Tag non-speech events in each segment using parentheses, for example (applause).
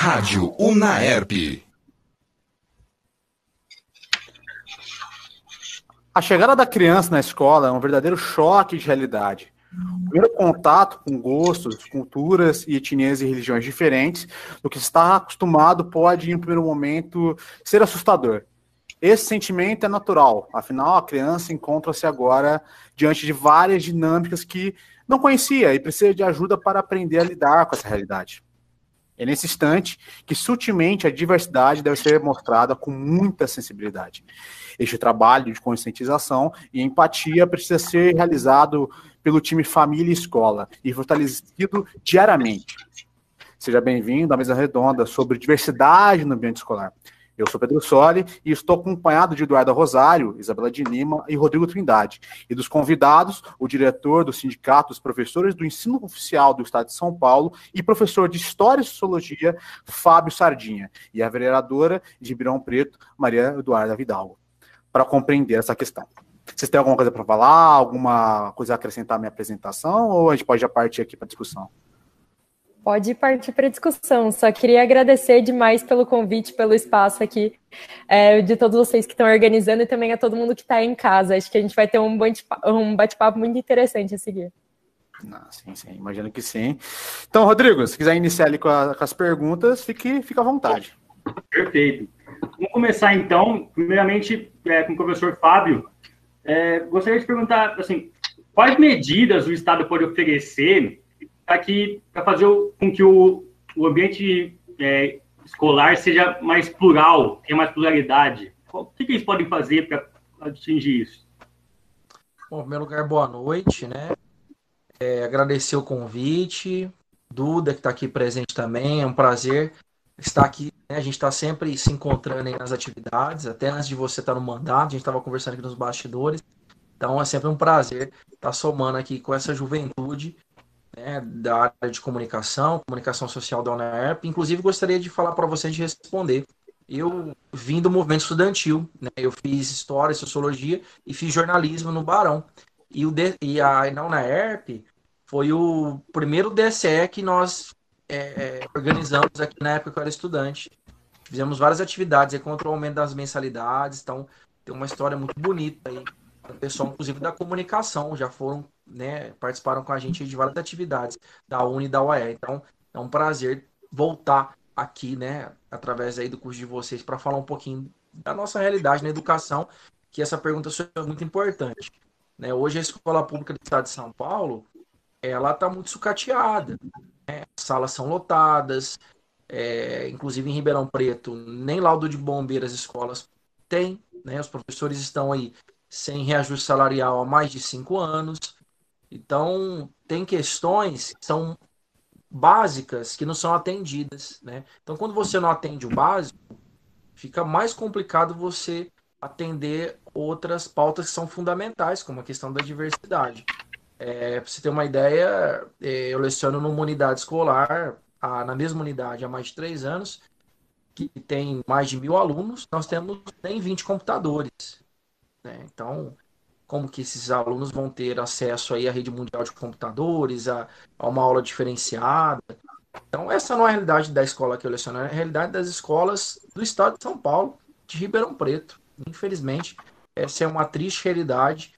Rádio Unaerp. A chegada da criança na escola é um verdadeiro choque de realidade. O primeiro contato com gostos, culturas e etnias e religiões diferentes do que está acostumado pode, em um primeiro momento, ser assustador. Esse sentimento é natural, afinal, a criança encontra-se agora diante de várias dinâmicas que não conhecia e precisa de ajuda para aprender a lidar com essa realidade. É nesse instante que sutilmente a diversidade deve ser mostrada com muita sensibilidade. Este trabalho de conscientização e empatia precisa ser realizado pelo time Família e Escola e fortalecido diariamente. Seja bem-vindo à mesa redonda sobre diversidade no ambiente escolar. Eu sou Pedro Soli e estou acompanhado de Eduardo Rosário, Isabela de Lima e Rodrigo Trindade. E dos convidados, o diretor do Sindicato dos Professores do Ensino Oficial do Estado de São Paulo e professor de História e Sociologia, Fábio Sardinha, e a vereadora de Ribeirão Preto, Maria Eduarda Vidal, para compreender essa questão. Vocês têm alguma coisa para falar, alguma coisa a acrescentar à minha apresentação, ou a gente pode já partir aqui para a discussão? Pode partir para a discussão. Só queria agradecer demais pelo convite, pelo espaço aqui, é, de todos vocês que estão organizando e também a todo mundo que está em casa. Acho que a gente vai ter um bate-papo muito interessante a seguir. Não, sim, sim, imagino que sim. Então, Rodrigo, se quiser iniciar ali com, a, com as perguntas, fique, fique à vontade. Perfeito. Vamos começar então, primeiramente, é, com o professor Fábio. É, gostaria de perguntar, assim, quais medidas o Estado pode oferecer para fazer com que o, o ambiente é, escolar seja mais plural, tenha mais pluralidade? O que, que eles podem fazer para atingir isso? Bom, em primeiro lugar, boa noite, né? É, agradecer o convite, Duda, que está aqui presente também, é um prazer estar aqui. Né? A gente está sempre se encontrando nas atividades, até antes de você estar tá no mandato, a gente estava conversando aqui nos bastidores. Então é sempre um prazer estar tá somando aqui com essa juventude né, da área de comunicação, comunicação social da UNERP. Inclusive, gostaria de falar para vocês de responder. Eu vim do movimento estudantil, né, eu fiz história, sociologia e fiz jornalismo no Barão. E, o de, e a, na UNERP foi o primeiro DSE que nós é, é, organizamos aqui na época que eu era estudante. Fizemos várias atividades contra o aumento das mensalidades, então tem uma história muito bonita aí. O pessoal, inclusive, da comunicação, já foram né, participaram com a gente de várias atividades da Uni e da UAE. Então, é um prazer voltar aqui, né, através aí do curso de vocês, para falar um pouquinho da nossa realidade na educação, que essa pergunta é muito importante. Né? Hoje, a escola pública do estado de São Paulo, ela está muito sucateada. Né? Salas são lotadas, é, inclusive em Ribeirão Preto, nem laudo de bombeiro as escolas têm, né? Os professores estão aí sem reajuste salarial há mais de cinco anos. Então, tem questões que são básicas que não são atendidas, né? Então, quando você não atende o básico, fica mais complicado você atender outras pautas que são fundamentais, como a questão da diversidade. É, para você ter uma ideia, é, eu leciono numa unidade escolar, a, na mesma unidade há mais de três anos, que tem mais de mil alunos, nós temos nem 20 computadores. Né? Então, como que esses alunos vão ter acesso aí à rede mundial de computadores, a, a uma aula diferenciada. Então, essa não é a realidade da escola que eu leciono, é a realidade das escolas do estado de São Paulo, de Ribeirão Preto. Infelizmente, essa é uma triste realidade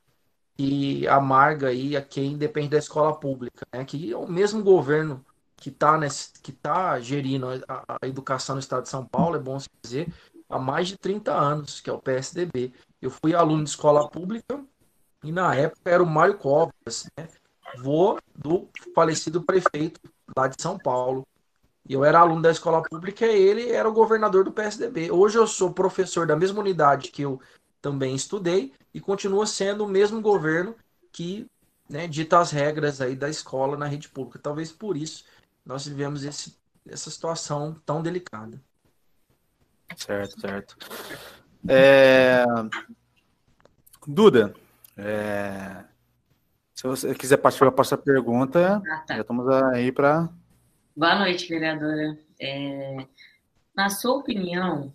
que amarga aí a quem depende da escola pública, né? que é o mesmo governo que está que tá gerindo a, a, educação no estado de São Paulo, é bom se dizer, há mais de 30 anos, que é o PSDB. Eu fui aluno de escola pública e na época era o Mário Covas, né? vô do falecido prefeito lá de São Paulo. Eu era aluno da escola pública e ele era o governador do PSDB. Hoje eu sou professor da mesma unidade que eu também estudei e continua sendo o mesmo governo que né, dita as regras aí da escola na rede pública. Talvez por isso nós vivemos esse, essa situação tão delicada. Certo, certo. É... Duda, é... Se você quiser participar para essa pergunta, ah, tá. já estamos aí para. Boa noite, vereadora. É... Na sua opinião,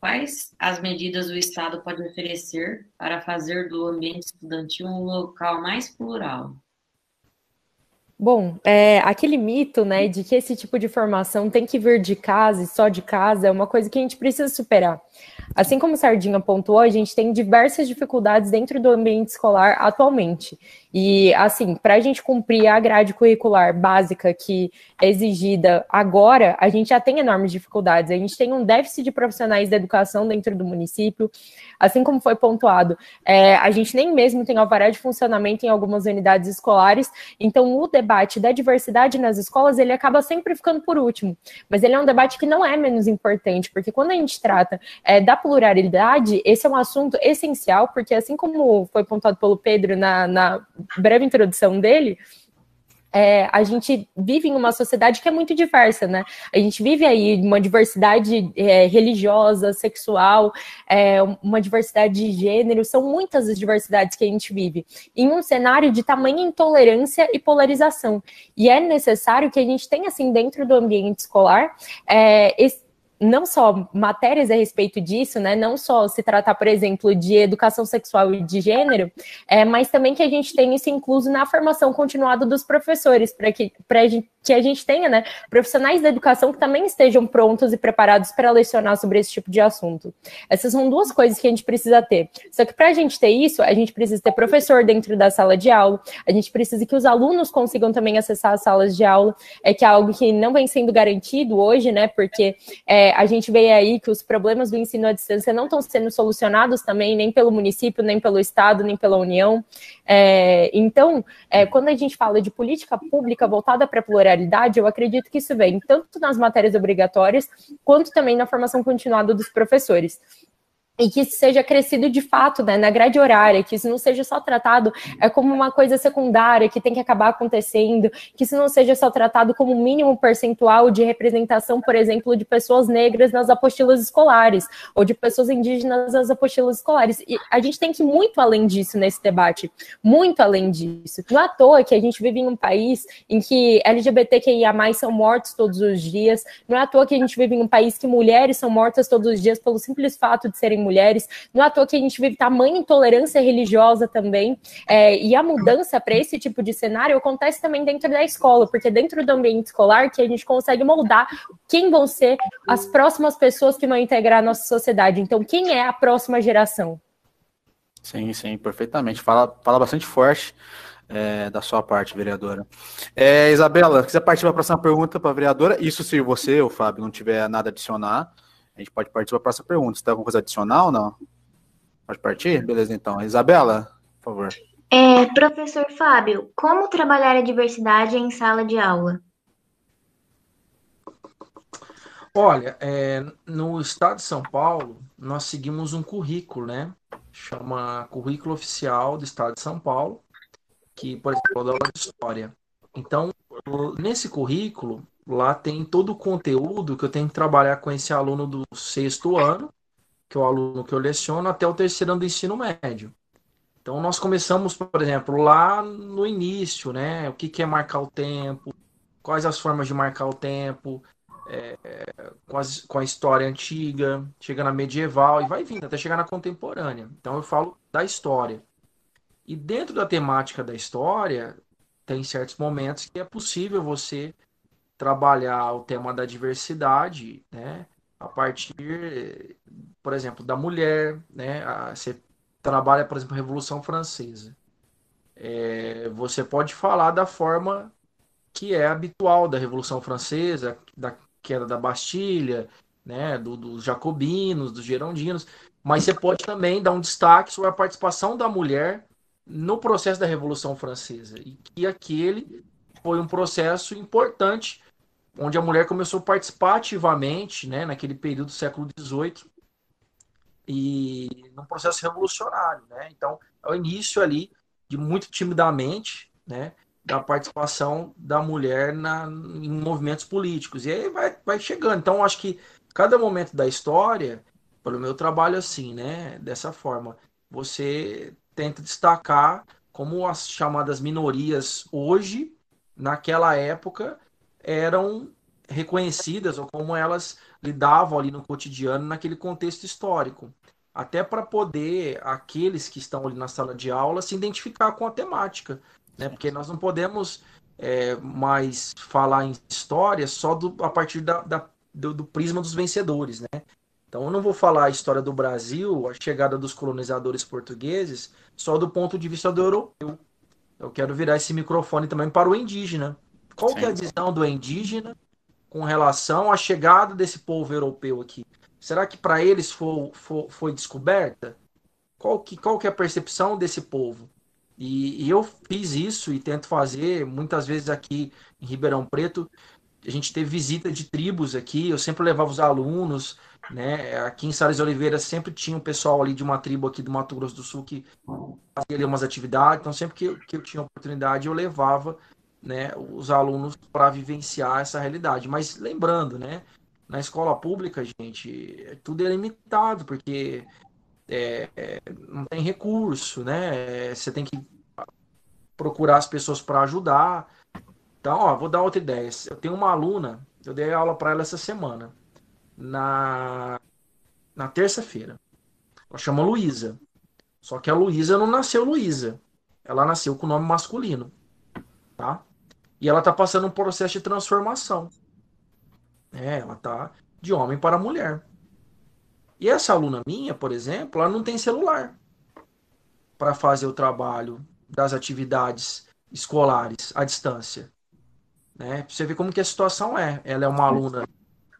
quais as medidas o Estado pode oferecer para fazer do ambiente estudantil um local mais plural? Bom, é, aquele mito, né, de que esse tipo de formação tem que vir de casa e só de casa é uma coisa que a gente precisa superar. Assim como o Sardinha pontuou, a gente tem diversas dificuldades dentro do ambiente escolar atualmente. E, assim, para a gente cumprir a grade curricular básica que é exigida agora, a gente já tem enormes dificuldades. A gente tem um déficit de profissionais da educação dentro do município, assim como foi pontuado. É, a gente nem mesmo tem alvará de funcionamento em algumas unidades escolares, então o debate da diversidade nas escolas, ele acaba sempre ficando por último. Mas ele é um debate que não é menos importante, porque quando a gente trata é, da pluralidade, esse é um assunto essencial, porque assim como foi pontuado pelo Pedro na, na breve introdução dele, é, a gente vive em uma sociedade que é muito diversa, né? A gente vive aí uma diversidade é, religiosa, sexual, é, uma diversidade de gênero, são muitas as diversidades que a gente vive, em um cenário de tamanha intolerância e polarização. E é necessário que a gente tenha, assim, dentro do ambiente escolar, é, esse, não só matérias a respeito disso, né? Não só se tratar, por exemplo, de educação sexual e de gênero, é, mas também que a gente tenha isso incluso na formação continuada dos professores, para que, que a gente tenha, né, profissionais da educação que também estejam prontos e preparados para lecionar sobre esse tipo de assunto. Essas são duas coisas que a gente precisa ter. Só que para a gente ter isso, a gente precisa ter professor dentro da sala de aula, a gente precisa que os alunos consigam também acessar as salas de aula, é que é algo que não vem sendo garantido hoje, né? Porque é, a gente vê aí que os problemas do ensino à distância não estão sendo solucionados também, nem pelo município, nem pelo Estado, nem pela União. É, então, é, quando a gente fala de política pública voltada para a pluralidade, eu acredito que isso vem tanto nas matérias obrigatórias, quanto também na formação continuada dos professores e que isso seja crescido de fato né, na grade horária, que isso não seja só tratado é, como uma coisa secundária que tem que acabar acontecendo, que isso não seja só tratado como mínimo percentual de representação, por exemplo, de pessoas negras nas apostilas escolares, ou de pessoas indígenas nas apostilas escolares. E a gente tem que ir muito além disso nesse debate, muito além disso. Não é à toa que a gente vive em um país em que LGBTQIA são mortos todos os dias, não é à toa que a gente vive em um país que mulheres são mortas todos os dias pelo simples fato de serem mulheres. Não é à toa que a gente vive tamanha intolerância religiosa também. É, e a mudança para esse tipo de cenário acontece também dentro da escola, porque dentro do ambiente escolar que a gente consegue moldar quem vão ser as próximas pessoas que vão integrar a nossa sociedade. Então, quem é a próxima geração? Sim, sim, perfeitamente. Fala, fala bastante forte. É, da sua parte, vereadora. É, Isabela, quiser partir para a próxima pergunta para a vereadora, isso se você, o Fábio, não tiver nada a adicionar, a gente pode partir para a próxima pergunta. Você tem alguma coisa adicional ou não? Pode partir? Beleza, então. Isabela, por favor. É, professor Fábio, como trabalhar a diversidade em sala de aula? Olha, é, no estado de São Paulo, nós seguimos um currículo, né? Chama Currículo Oficial do Estado de São Paulo, que, por exemplo, é da aula de História. Então, nesse currículo, Lá tem todo o conteúdo que eu tenho que trabalhar com esse aluno do sexto ano, que é o aluno que eu leciono, até o terceiro ano do ensino médio. Então, nós começamos, por exemplo, lá no início, né? O que, que é marcar o tempo, quais as formas de marcar o tempo, é, com, as, com, a história antiga, chega na medieval e vai vindo até chegar na contemporânea. Então, eu falo da história. E dentro da temática da história, tem certos momentos que é possível você trabalhar o tema da diversidade, né? A partir, por exemplo, da mulher, né? Você trabalha, por exemplo, a Revolução Francesa. É, você pode falar da forma que é habitual da Revolução Francesa, da queda da Bastilha, né, do, dos jacobinos, dos gerondinos, mas você pode também dar um destaque sobre a participação da mulher no processo da Revolução Francesa e que aquele foi um processo importante onde a mulher começou a participar ativamente, né, naquele período do século XVIII, e num processo revolucionário, né? Então, é o início ali de muito timidamente, né, da participação da mulher na, em movimentos políticos. E aí vai, vai chegando. Então, acho que cada momento da história, pelo meu trabalho assim, né, dessa forma, você tenta destacar como as chamadas minorias hoje, naquela época, eram reconhecidas ou como elas lidavam ali no cotidiano naquele contexto histórico. Até para poder aqueles que estão ali na sala de aula se identificar com a temática, né? Porque nós não podemos é, mais falar em história só do, a partir da, da do, do, prisma dos vencedores, né? Então eu não vou falar a história do Brasil, a chegada dos colonizadores portugueses, só do ponto de vista do europeu. Eu quero virar esse microfone também para o indígena. Qual Sim. que é a visão do indígena com relação à chegada desse povo europeu aqui? Será que para eles foi, foi, foi, descoberta? Qual que, qual que é a percepção desse povo? E, e, eu fiz isso e tento fazer muitas vezes aqui em Ribeirão Preto. A gente teve visita de tribos aqui, eu sempre levava os alunos, né? Aqui em Salles Oliveira sempre tinha um pessoal ali de uma tribo aqui do Mato Grosso do Sul que fazia ali umas atividades, então sempre que, que eu tinha oportunidade eu levava né, os alunos para vivenciar essa realidade. Mas lembrando, né, na escola pública, gente, tudo é limitado, porque é, é, não tem recurso, né? Você tem que procurar as pessoas para ajudar. Então, ó, vou dar outra ideia. Eu tenho uma aluna, eu dei aula para ela essa semana, na, na terça-feira. Ela chama Luísa. Só que a Luísa não nasceu Luísa. Ela nasceu com o nome masculino. Tá? E ela está passando um processo de transformação. É, ela tá de homem para mulher. E essa aluna minha, por exemplo, ela não tem celular para fazer o trabalho das atividades escolares à distância. Né? Você vê como que a situação é. Ela é uma aluna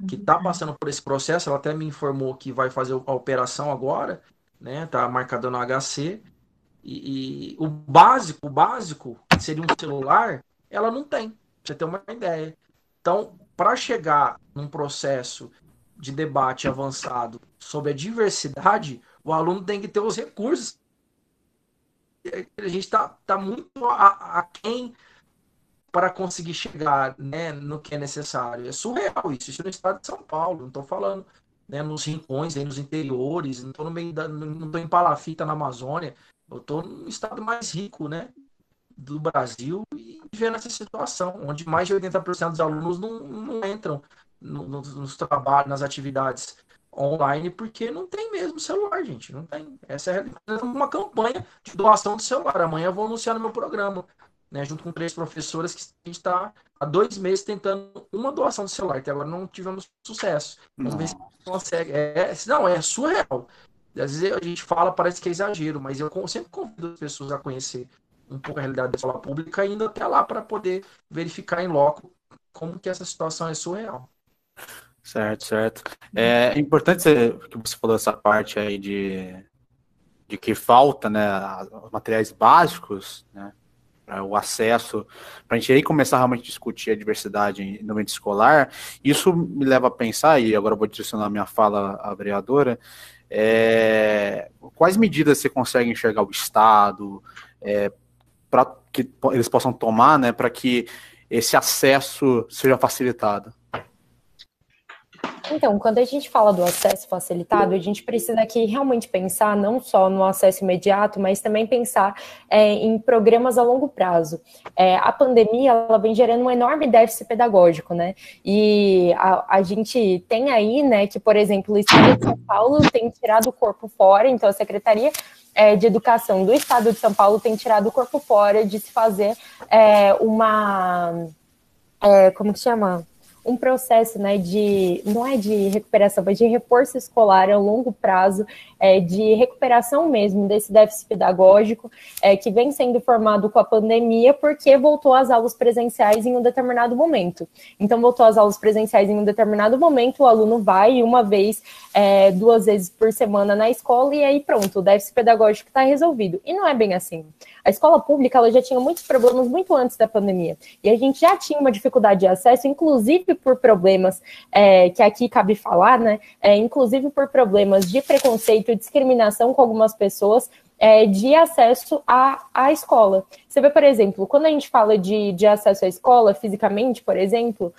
que está passando por esse processo, ela até me informou que vai fazer a operação agora, né? Tá marcada no HC. E, e, o básico, o básico, que seria um celular, ela não tem. Pra você ter uma ideia. Então, para chegar num processo de debate avançado sobre a diversidade, o aluno tem que ter os recursos. A gente está tá muito aquém para conseguir chegar né, no que é necessário. É surreal isso. Isso no estado de São Paulo. Não estou falando né, nos rincões, nos interiores, não estou no meio da, não estou em Palafita na Amazônia. Eu estou no estado mais rico, né, do Brasil e vendo essa situação, onde mais de 80% dos alunos não, não entram no, nos, nos trabalhos, nas atividades online, porque não tem mesmo celular, gente. Não tem. Essa é uma campanha de doação de celular. Amanhã eu vou anunciar no meu programa, né? Junto com três professoras que a gente está há dois meses tentando uma doação de celular, até agora não tivemos sucesso. Vamos ver se consegue. É, não, é surreal. Às vezes a gente fala, parece que é exagero, mas eu sempre convido as pessoas a conhecer um pouco a realidade da escola pública, indo até lá para poder verificar em loco como que essa situação é surreal. Certo, certo. É importante que você falou essa parte aí de, de que falta, né, os materiais básicos, né, o acesso, para a gente aí começar realmente a discutir a diversidade no ambiente escolar. Isso me leva a pensar, e agora vou direcionar minha fala à vereadora, é, quais medidas você consegue enxergar o Estado é, para que eles possam tomar, né, para que esse acesso seja facilitado? Então, quando a gente fala do acesso facilitado, a gente precisa aqui realmente pensar não só no acesso imediato, mas também pensar é, em programas a longo prazo. É, a pandemia ela vem gerando um enorme déficit pedagógico, né? E a, a, gente tem aí, né, que, por exemplo, o Estado de São Paulo tem tirado o corpo fora, então a Secretaria é, de Educação do Estado de São Paulo tem tirado o corpo fora de se fazer é, uma. É, como que chama? Um processo né, de, não é de recuperação, mas de reforço escolar a longo prazo, é, de recuperação mesmo desse déficit pedagógico é, que vem sendo formado com a pandemia, porque voltou às aulas presenciais em um determinado momento. Então, voltou às aulas presenciais em um determinado momento, o aluno vai uma vez, é, duas vezes por semana na escola, e aí pronto, o déficit pedagógico está resolvido. E não é bem assim. A escola pública ela já tinha muitos problemas muito antes da pandemia. E a gente já tinha uma dificuldade de acesso, inclusive por problemas é, que aqui cabe falar, né? É, inclusive por problemas de preconceito e discriminação com algumas pessoas é, de acesso à, à escola. Você vê, por exemplo, quando a gente fala de, de acesso à escola fisicamente, por exemplo,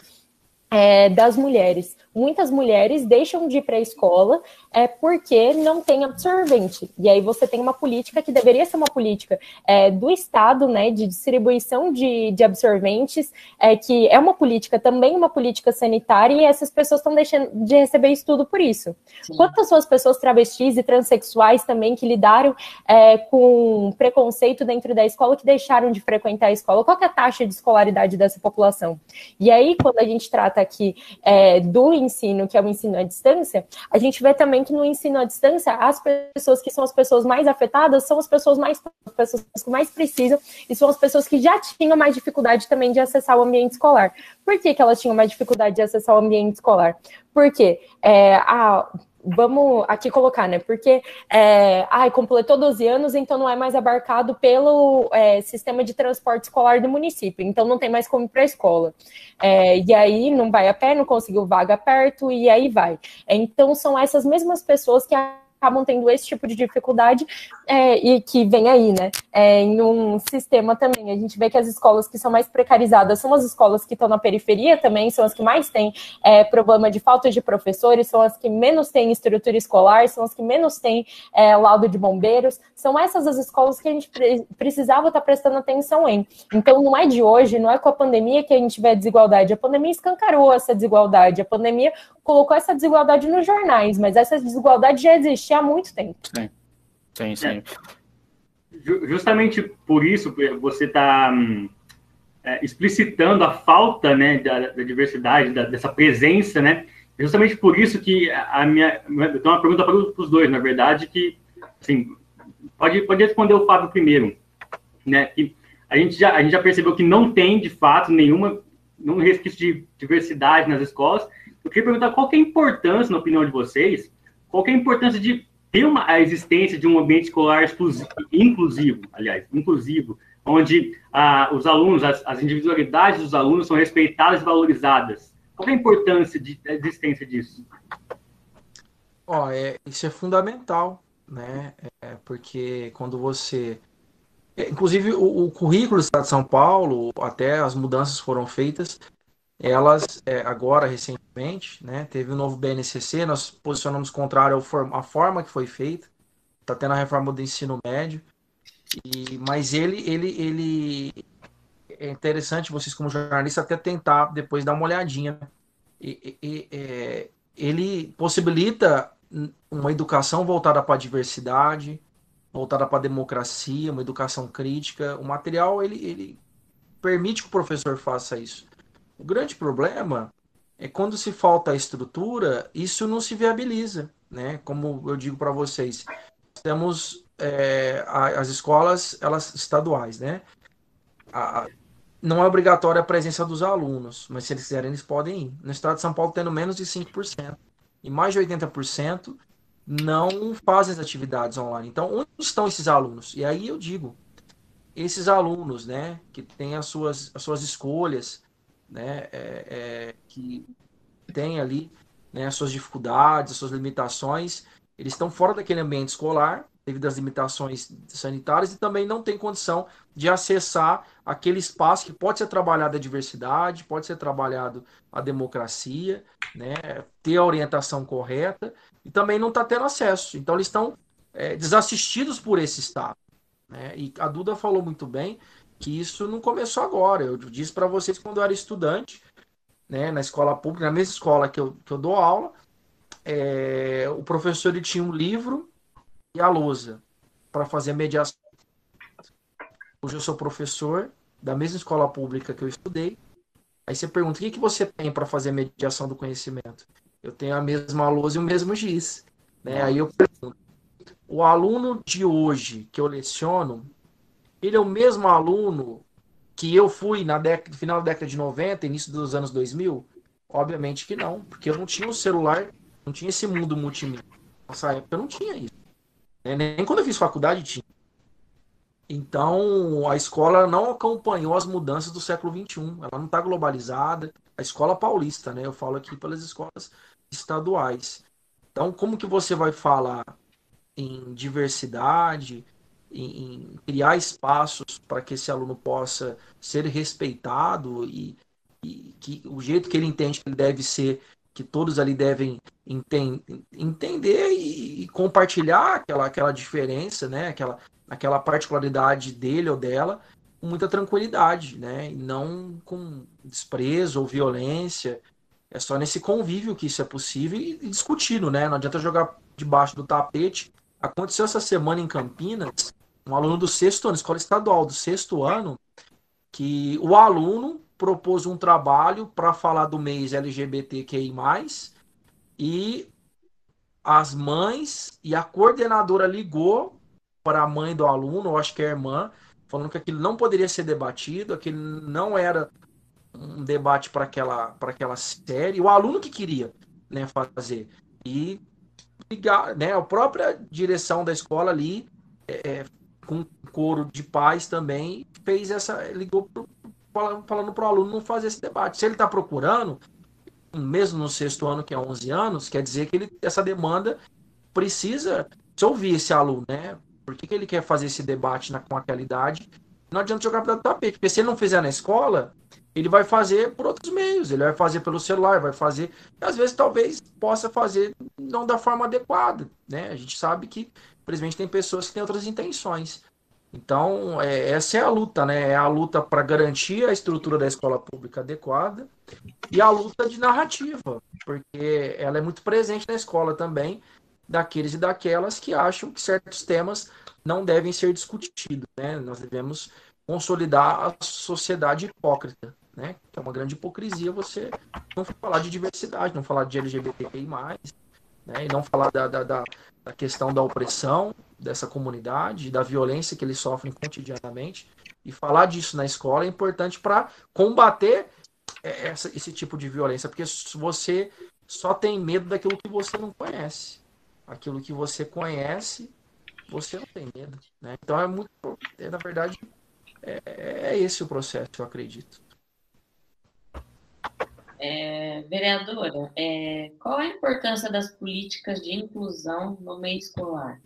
é, das mulheres. Muitas mulheres deixam de ir para a escola é, porque não tem absorvente. E aí você tem uma política que deveria ser uma política é, do Estado, né, de distribuição de, de absorventes, é, que é uma política também uma política sanitária, e essas pessoas estão deixando de receber estudo por isso. Sim. Quantas são as pessoas travestis e transexuais também que lidaram é, com preconceito dentro da escola, que deixaram de frequentar a escola? Qual é a taxa de escolaridade dessa população? E aí, quando a gente trata aqui é, do ensino, que é o ensino à distância, a gente vê também que no ensino à distância, as pessoas que são as pessoas mais afetadas são as pessoas mais as pessoas que mais precisam e são as pessoas que já tinham mais dificuldade também de acessar o ambiente escolar. Por que, que elas tinham mais dificuldade de acessar o ambiente escolar? Porque é, a vamos aqui colocar, né? Porque é, ai, completou 12 anos, então não é mais abarcado pelo é, sistema de transporte escolar do município, então não tem mais como ir para a escola. É, e aí não vai a pé, não conseguiu vaga perto, e aí vai. Então são essas mesmas pessoas que acabam tendo esse tipo de dificuldade é, e que vem aí, né? É, em um sistema também. A gente vê que as escolas que são mais precarizadas são as escolas que estão na periferia também, são as que mais têm é, problema de falta de professores, são as que menos têm estrutura escolar, são as que menos têm é, laudo de bombeiros. São essas as escolas que a gente pre precisava estar prestando atenção em. Então, não é de hoje, não é com a pandemia que a gente vê a desigualdade. A pandemia escancarou essa desigualdade. A pandemia colocou essa desigualdade nos jornais, mas essa desigualdade já existia há muito tempo. Sim, sim, sim. É. Justamente por isso você está hum, é, explicitando a falta né, da, da diversidade, da, dessa presença, né? Justamente por isso que a minha. Eu tenho uma pergunta para os dois, na verdade, que assim, pode, pode responder o Fábio primeiro. Né? Que a, gente já, a gente já percebeu que não tem, de fato, nenhuma, nenhum resquício de diversidade nas escolas, eu queria perguntar qual que é a importância, na opinião de vocês, qual que é a importância de ter uma, a existência de um ambiente escolar inclusivo, aliás, inclusivo, onde ah, os alunos, as, as, individualidades dos alunos são respeitadas e valorizadas. Qual é a importância de, da existência disso? Ó, é, isso é fundamental, né? É, porque quando você é, Inclusive, o, o, currículo do Estado de São Paulo, até as mudanças foram feitas, elas é, agora recentemente, né, teve o um novo BNCC, nós posicionamos contrário à forma que foi feita, está tendo a reforma do ensino médio, e, mas ele, ele, ele é interessante vocês como jornalistas até tentar depois dar uma olhadinha. E, e, é, ele possibilita uma educação voltada para a diversidade, voltada para a democracia, uma educação crítica. O material ele, ele permite que o professor faça isso. O grande problema é quando se falta a estrutura, isso não se viabiliza, né? Como eu digo para vocês, temos é, as escolas, elas estaduais, né? A, não é obrigatória a presença dos alunos, mas se eles quiserem, eles podem ir. No estado de São Paulo, tendo menos de 5%. E mais de 80% não fazem as atividades online. Então, onde estão esses alunos? E aí eu digo, esses alunos, né, que têm as suas, as suas escolhas, né, é, é, que tem ali né, as suas dificuldades, as suas limitações, eles estão fora daquele ambiente escolar devido às limitações sanitárias e também não tem condição de acessar aquele espaço que pode ser trabalhado a diversidade, pode ser trabalhado a democracia, né, ter a orientação correta e também não está tendo acesso. Então eles estão é, desassistidos por esse Estado. Né? E a Duda falou muito bem, que isso não começou agora. Eu disse para vocês quando eu era estudante, né, na escola pública, na mesma escola que eu, que eu dou aula, é, o professor tinha um livro e a lousa para fazer mediação. Hoje eu sou professor da mesma escola pública que eu estudei. Aí você pergunta: o que, que você tem para fazer mediação do conhecimento? Eu tenho a mesma lousa e o mesmo giz. Né? Aí eu pergunto: o aluno de hoje que eu leciono, ele é o mesmo aluno que eu fui na década, final da década de 90, início dos anos 2000? Obviamente que não, porque eu não tinha o um celular, não tinha esse mundo multimídia. Nessa época eu não tinha isso. Né? Nem quando eu fiz faculdade tinha. Então, a escola não acompanhou as mudanças do século XXI. Ela não está globalizada. A escola paulista, né? Eu falo aqui pelas escolas estaduais. Então, como que você vai falar em diversidade, em, criar espaços para que esse aluno possa ser respeitado e, e que o jeito que ele entende que ele deve ser, que todos ali devem enten entender e, e, compartilhar aquela, aquela diferença, né? Aquela, aquela particularidade dele ou dela com muita tranquilidade, né? E não com desprezo ou violência. É só nesse convívio que isso é possível e, e discutindo, né? Não adianta jogar debaixo do tapete. Aconteceu essa semana em Campinas, um aluno do sexto ano, escola estadual do sexto ano, que o aluno propôs um trabalho para falar do mês LGBTQI+, e as mães e a coordenadora ligou para a mãe do aluno, ou acho que é a irmã, falando que aquilo não poderia ser debatido, aquilo não era um debate para aquela, para aquela série, o aluno que queria né, fazer. E ligar, né, a própria direção da escola ali, é, é com coro de pais também, fez essa. ligou pro, falando para o aluno não fazer esse debate. Se ele está procurando, mesmo no sexto ano, que é 11 anos, quer dizer que ele, essa demanda precisa se ouvir esse aluno, né? Por que, que ele quer fazer esse debate na, com aquela idade? Não adianta jogar para o tapete, porque se ele não fizer na escola, ele vai fazer por outros meios, ele vai fazer pelo celular, vai fazer, às vezes talvez possa fazer não da forma adequada, né? A gente sabe que, infelizmente, tem pessoas que têm outras intenções. Então, é, essa é a luta, né? É a luta para garantir a estrutura da escola pública adequada e a luta de narrativa, porque ela é muito presente na escola também, daqueles e daquelas que acham que certos temas não devem ser discutidos, né? Nós devemos consolidar a sociedade hipócrita, né? Que é uma grande hipocrisia você não falar de diversidade, não falar de LGBTQI+, né? E não falar da, da, da, da questão da opressão dessa comunidade, da violência que eles sofrem cotidianamente. E falar disso na escola é importante para combater essa, esse tipo de violência, porque você só tem medo daquilo que você não conhece. Aquilo que você conhece, você não tem medo. Né? Então é muito. É, na verdade, é, é esse o processo, eu acredito. É, vereadora, é, qual a importância das políticas de inclusão no meio escolar?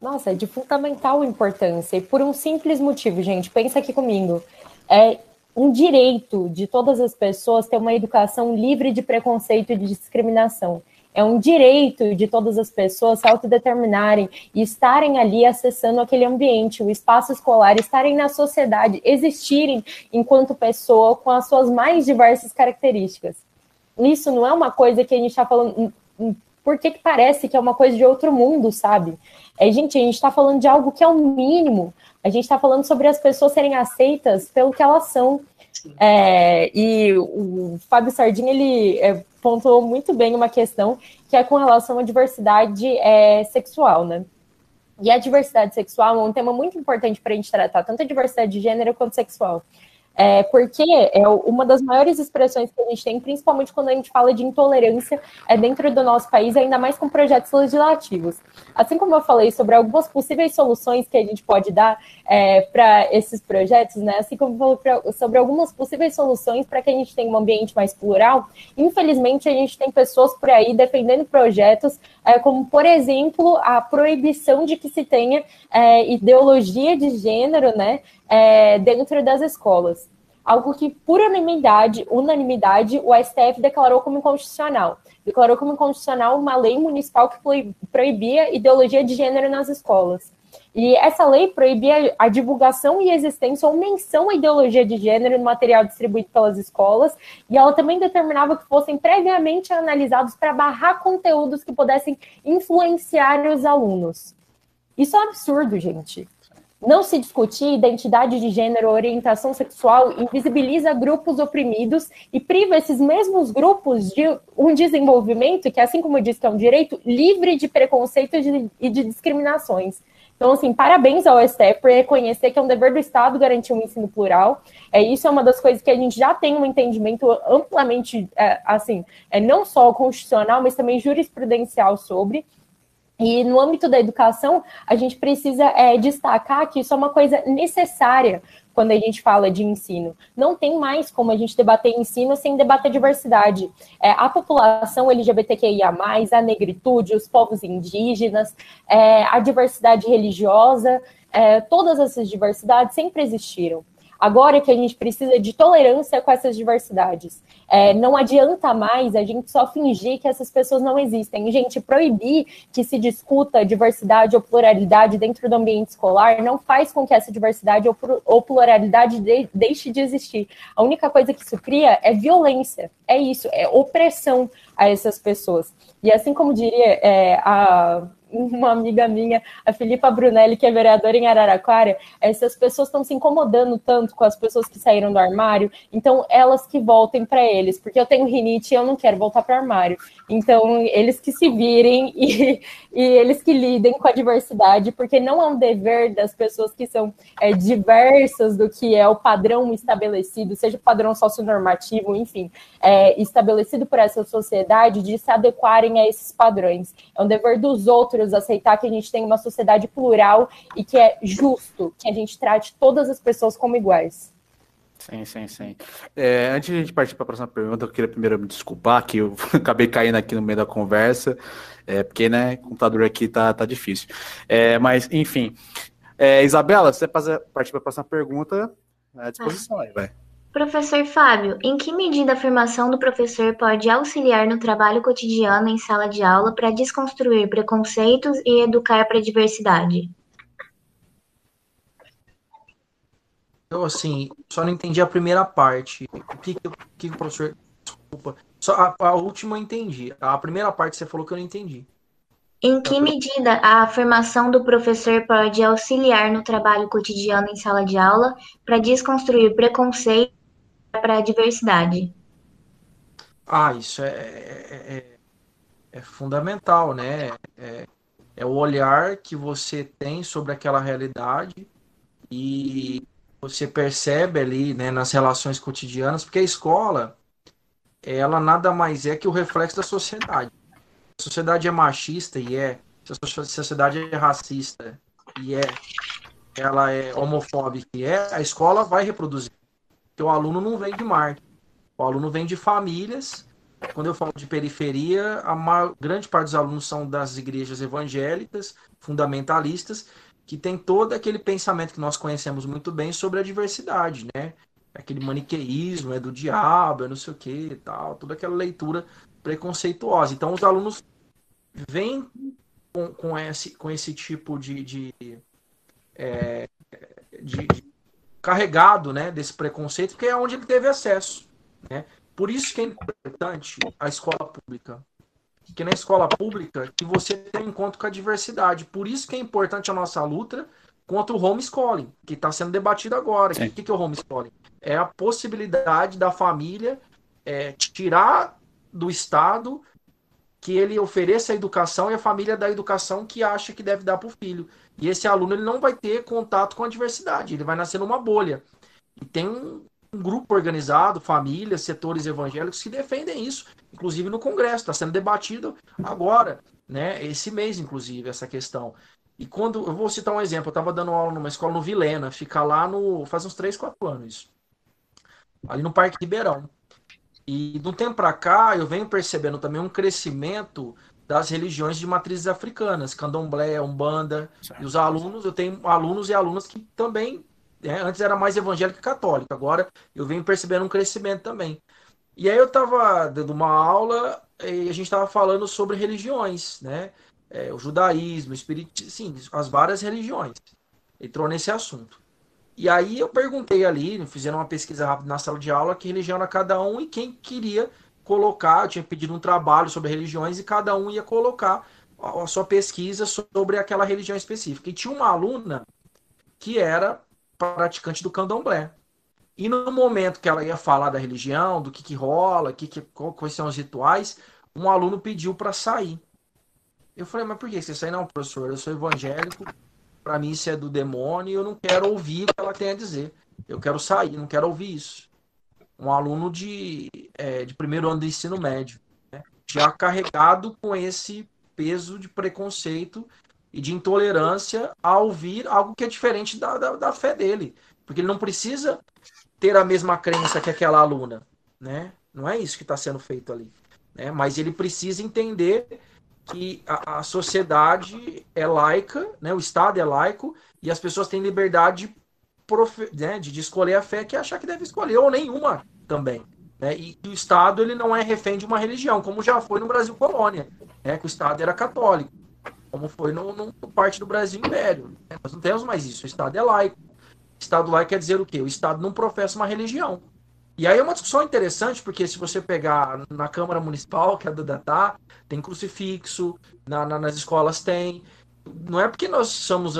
Nossa, é de fundamental importância. E por um simples motivo, gente, pensa aqui comigo. É um direito de todas as pessoas ter uma educação livre de preconceito e de discriminação. É um direito de todas as pessoas se autodeterminarem e estarem ali acessando aquele ambiente, o espaço escolar, estarem na sociedade, existirem enquanto pessoa com as suas mais diversas características. Isso não é uma coisa que a gente está falando. Hum, hum, por que, parece que é uma coisa de outro mundo, sabe? É, gente, a gente está falando de algo que é o mínimo. A gente está falando sobre as pessoas serem aceitas pelo que elas são. É, e o Fábio Sardinha, ele é, pontuou muito bem uma questão que é com relação à diversidade é, sexual, né? E a diversidade sexual é um tema muito importante para a gente tratar, tanto a diversidade de gênero quanto sexual. É, porque é uma das maiores expressões que a gente tem, principalmente quando a gente fala de intolerância é dentro do nosso país, ainda mais com projetos legislativos. Assim como eu falei sobre algumas possíveis soluções que a gente pode dar é, para esses projetos, né? Assim como eu falei sobre algumas possíveis soluções para que a gente tenha um ambiente mais plural, infelizmente a gente tem pessoas por aí defendendo projetos, é, como por exemplo a proibição de que se tenha é, ideologia de gênero, né? é, dentro das escolas. Algo que, por unanimidade, unanimidade, o STF declarou como inconstitucional. Declarou como inconstitucional uma lei municipal que proibia ideologia de gênero nas escolas. E essa lei proibia a divulgação e existência ou menção à ideologia de gênero no material distribuído pelas escolas, e ela também determinava que fossem previamente analisados para barrar conteúdos que pudessem influenciar os alunos. Isso é um absurdo, gente. Não se discutir identidade de gênero, orientação sexual invisibiliza grupos oprimidos e priva esses mesmos grupos de um desenvolvimento que, assim como eu disse, é um direito livre de preconceitos e de discriminações. Então, assim, parabéns ao STF por reconhecer que é um dever do Estado garantir um ensino plural. É, isso é uma das coisas que a gente já tem um entendimento amplamente, é, assim, é, não só constitucional, mas também jurisprudencial sobre. E no âmbito da educação, a gente precisa é, destacar que isso é uma coisa necessária quando a gente fala de ensino. Não tem mais como a gente debater ensino sem debater diversidade. É, a população LGBTQIA, a negritude, os povos indígenas, é, a diversidade religiosa, é, todas essas diversidades sempre existiram. Agora que a gente precisa de tolerância com essas diversidades. É, não adianta mais a gente só fingir que essas pessoas não existem. Gente, proibir que se discuta diversidade ou pluralidade dentro do ambiente escolar não faz com que essa diversidade ou, pluralidade de, deixe de existir. A única coisa que isso cria é violência. É isso, é opressão a essas pessoas. E assim como diria é, a uma amiga minha, a Filipa Brunelli, que é vereadora em Araraquara, essas pessoas estão se incomodando tanto com as pessoas que saíram do armário, então elas que voltem para eles, porque eu tenho rinite e eu não quero voltar para o armário. Então, eles que se virem e, (laughs) e, eles que lidem com a diversidade, porque não é um dever das pessoas que são é, diversas do que é o padrão estabelecido, seja o padrão socionormativo, enfim, é, estabelecido por essa sociedade, de se adequarem a esses padrões. É um dever dos outros aceitar que a gente tem uma sociedade plural e que é justo que a gente trate todas as pessoas como iguais. Sim, sim, sim. É, antes de a gente partir para a próxima pergunta, eu queria primeiro me desculpar que eu (laughs) acabei caindo aqui no meio da conversa, é, porque, né, computador aqui tá, tá difícil. É, mas, enfim. É, Isabela, se você partir para a próxima pergunta, à disposição aí, vai. Professor Fábio, em que medida a formação do professor pode auxiliar no trabalho cotidiano em sala de aula para desconstruir preconceitos e educar para a diversidade? Eu, assim, só não entendi a primeira parte. O que, que, o professor. Desculpa. Só a, a, última eu entendi. A primeira parte você falou que eu não entendi. Em que medida a formação do professor pode auxiliar no trabalho cotidiano em sala de aula para desconstruir preconceitos para a diversidade. Ah, isso é, é, é, é fundamental, né? É, é, o olhar que você tem sobre aquela realidade e você percebe ali, né, nas relações cotidianas, porque a escola, ela nada mais é que o reflexo da sociedade. A sociedade é machista e é, se a sociedade é racista e é, ela é homofóbica e é, a escola vai reproduzir porque o aluno não vem de Marte. O aluno vem de famílias. Quando eu falo de periferia, a maior, grande parte dos alunos são das igrejas evangélicas, fundamentalistas, que tem todo aquele pensamento que nós conhecemos muito bem sobre a diversidade, né? Aquele maniqueísmo, é do diabo, é não sei o que e tal, toda aquela leitura preconceituosa. Então, os alunos vêm com, com, esse, com esse tipo de, de, é, de, de carregado né, desse preconceito, porque é onde ele teve acesso. Né? Por isso que é importante a escola pública. Que na escola pública que você tem um encontro com a diversidade. Por isso que é importante a nossa luta contra o homeschooling, que está sendo debatido agora. O que, que é o homeschooling? É a possibilidade da família é, tirar do Estado que ele ofereça a educação e a família da educação que acha que deve dar para o filho. E esse aluno ele não vai ter contato com a diversidade, ele vai nascer numa bolha. E tem um, um grupo organizado, famílias, setores evangélicos que defendem isso, inclusive no Congresso, está sendo debatido agora, né? Esse mês, inclusive, essa questão. E quando eu vou citar um exemplo, eu estava dando aula numa escola no Vilena, fica lá no. faz uns 3, 4 anos. Ali no Parque Ribeirão. E do tempo para cá, eu venho percebendo também um crescimento das religiões de matrizes africanas, candomblé, umbanda. Certo. E os alunos, eu tenho alunos e alunas que também, né, antes era mais evangélico e católico, agora eu venho percebendo um crescimento também. E aí eu estava dando uma aula e a gente estava falando sobre religiões, né? É, o judaísmo, o espiritismo, sim, as várias religiões. Entrou nesse assunto. E aí eu perguntei ali, fizeram uma pesquisa rápida na sala de aula, que religião era cada um e quem queria colocar, eu tinha pedido um trabalho sobre religiões e cada um ia colocar a sua pesquisa sobre aquela religião específica. E tinha uma aluna que era praticante do candomblé. E no momento que ela ia falar da religião, do que, que rola, que, que, quais são os rituais, um aluno pediu para sair. Eu falei, mas por que você sai? Não, professor, eu sou evangélico, para mim isso é do demônio e eu não quero ouvir o que ela tem a dizer. Eu quero sair, não quero ouvir isso. Um aluno de, é, de primeiro ano do ensino médio, né? já carregado com esse peso de preconceito e de intolerância a ouvir algo que é diferente da, da, da fé dele. Porque ele não precisa ter a mesma crença que aquela aluna. Né? Não é isso que está sendo feito ali. Né? Mas ele precisa entender que a, a, sociedade é laica, né? o Estado é laico, e as pessoas têm liberdade profe, né, de, de escolher a fé que achar que deve escolher, ou nenhuma também. Né? E o Estado ele não é refém de uma religião, como já foi no Brasil colônia, né? que o Estado era católico, como foi no, no parte do Brasil Império. Né? Nós não temos mais isso, o Estado é laico. Estado laico quer dizer o quê? O Estado não professa uma religião. E aí é uma discussão interessante, porque se você pegar na Câmara Municipal, que é do Datá, tem crucifixo, na, na, nas escolas tem. Não é porque nós somos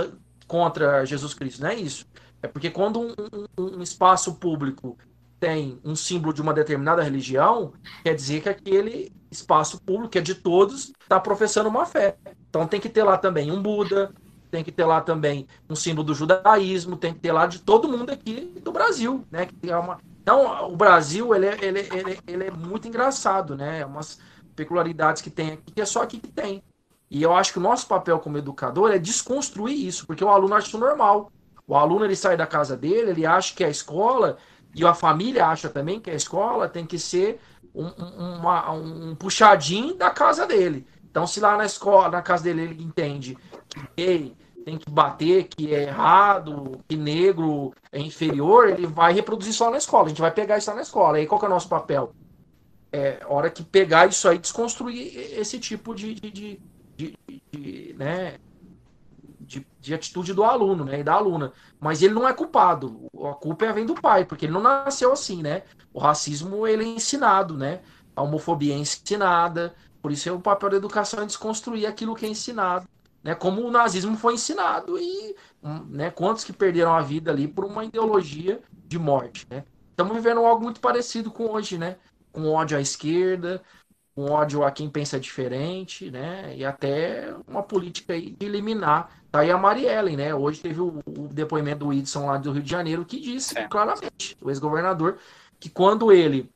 contra Jesus Cristo, não é isso. É porque quando um, um, um espaço público tem um símbolo de uma determinada religião, quer dizer que aquele espaço público, que é de todos, está professando uma fé. Então tem que ter lá também um Buda, tem que ter lá também um símbolo do judaísmo, tem que ter lá de todo mundo aqui do Brasil, né? Que é uma... Então, o Brasil, ele é, ele, ele, ele é muito engraçado, né? É umas peculiaridades que tem aqui, que é só aqui que tem. E eu acho que o nosso papel como educador é desconstruir isso, porque o aluno acha isso normal. O aluno, ele sai da casa dele, ele acha que a escola, e a família acha também que a escola tem que ser um, um, uma, um puxadinho da casa dele. Então, se lá na escola, na casa dele, ele entende que tem que bater, que é errado, que negro é inferior, ele vai reproduzir só na escola. A gente vai pegar isso lá na escola. E aí qual que é o nosso papel? É hora que pegar isso aí, desconstruir esse tipo de, de, de, de, né, de, de, atitude do aluno, né, e da aluna. Mas ele não é culpado. A culpa é vem do pai, porque ele não nasceu assim, né? O racismo ele é ensinado, né? A homofobia é ensinada. Por isso é o papel da educação é desconstruir aquilo que é ensinado né, como o nazismo foi ensinado e né, quantos que perderam a vida ali por uma ideologia de morte. Né? Estamos vivendo algo muito parecido com hoje, né? com ódio à esquerda, com ódio a quem pensa diferente, né? e até uma política aí de eliminar. Tá aí a Mariellen, né? Hoje teve o, o depoimento do Whitson lá do Rio de Janeiro que disse é. claramente, o ex-governador, que quando ele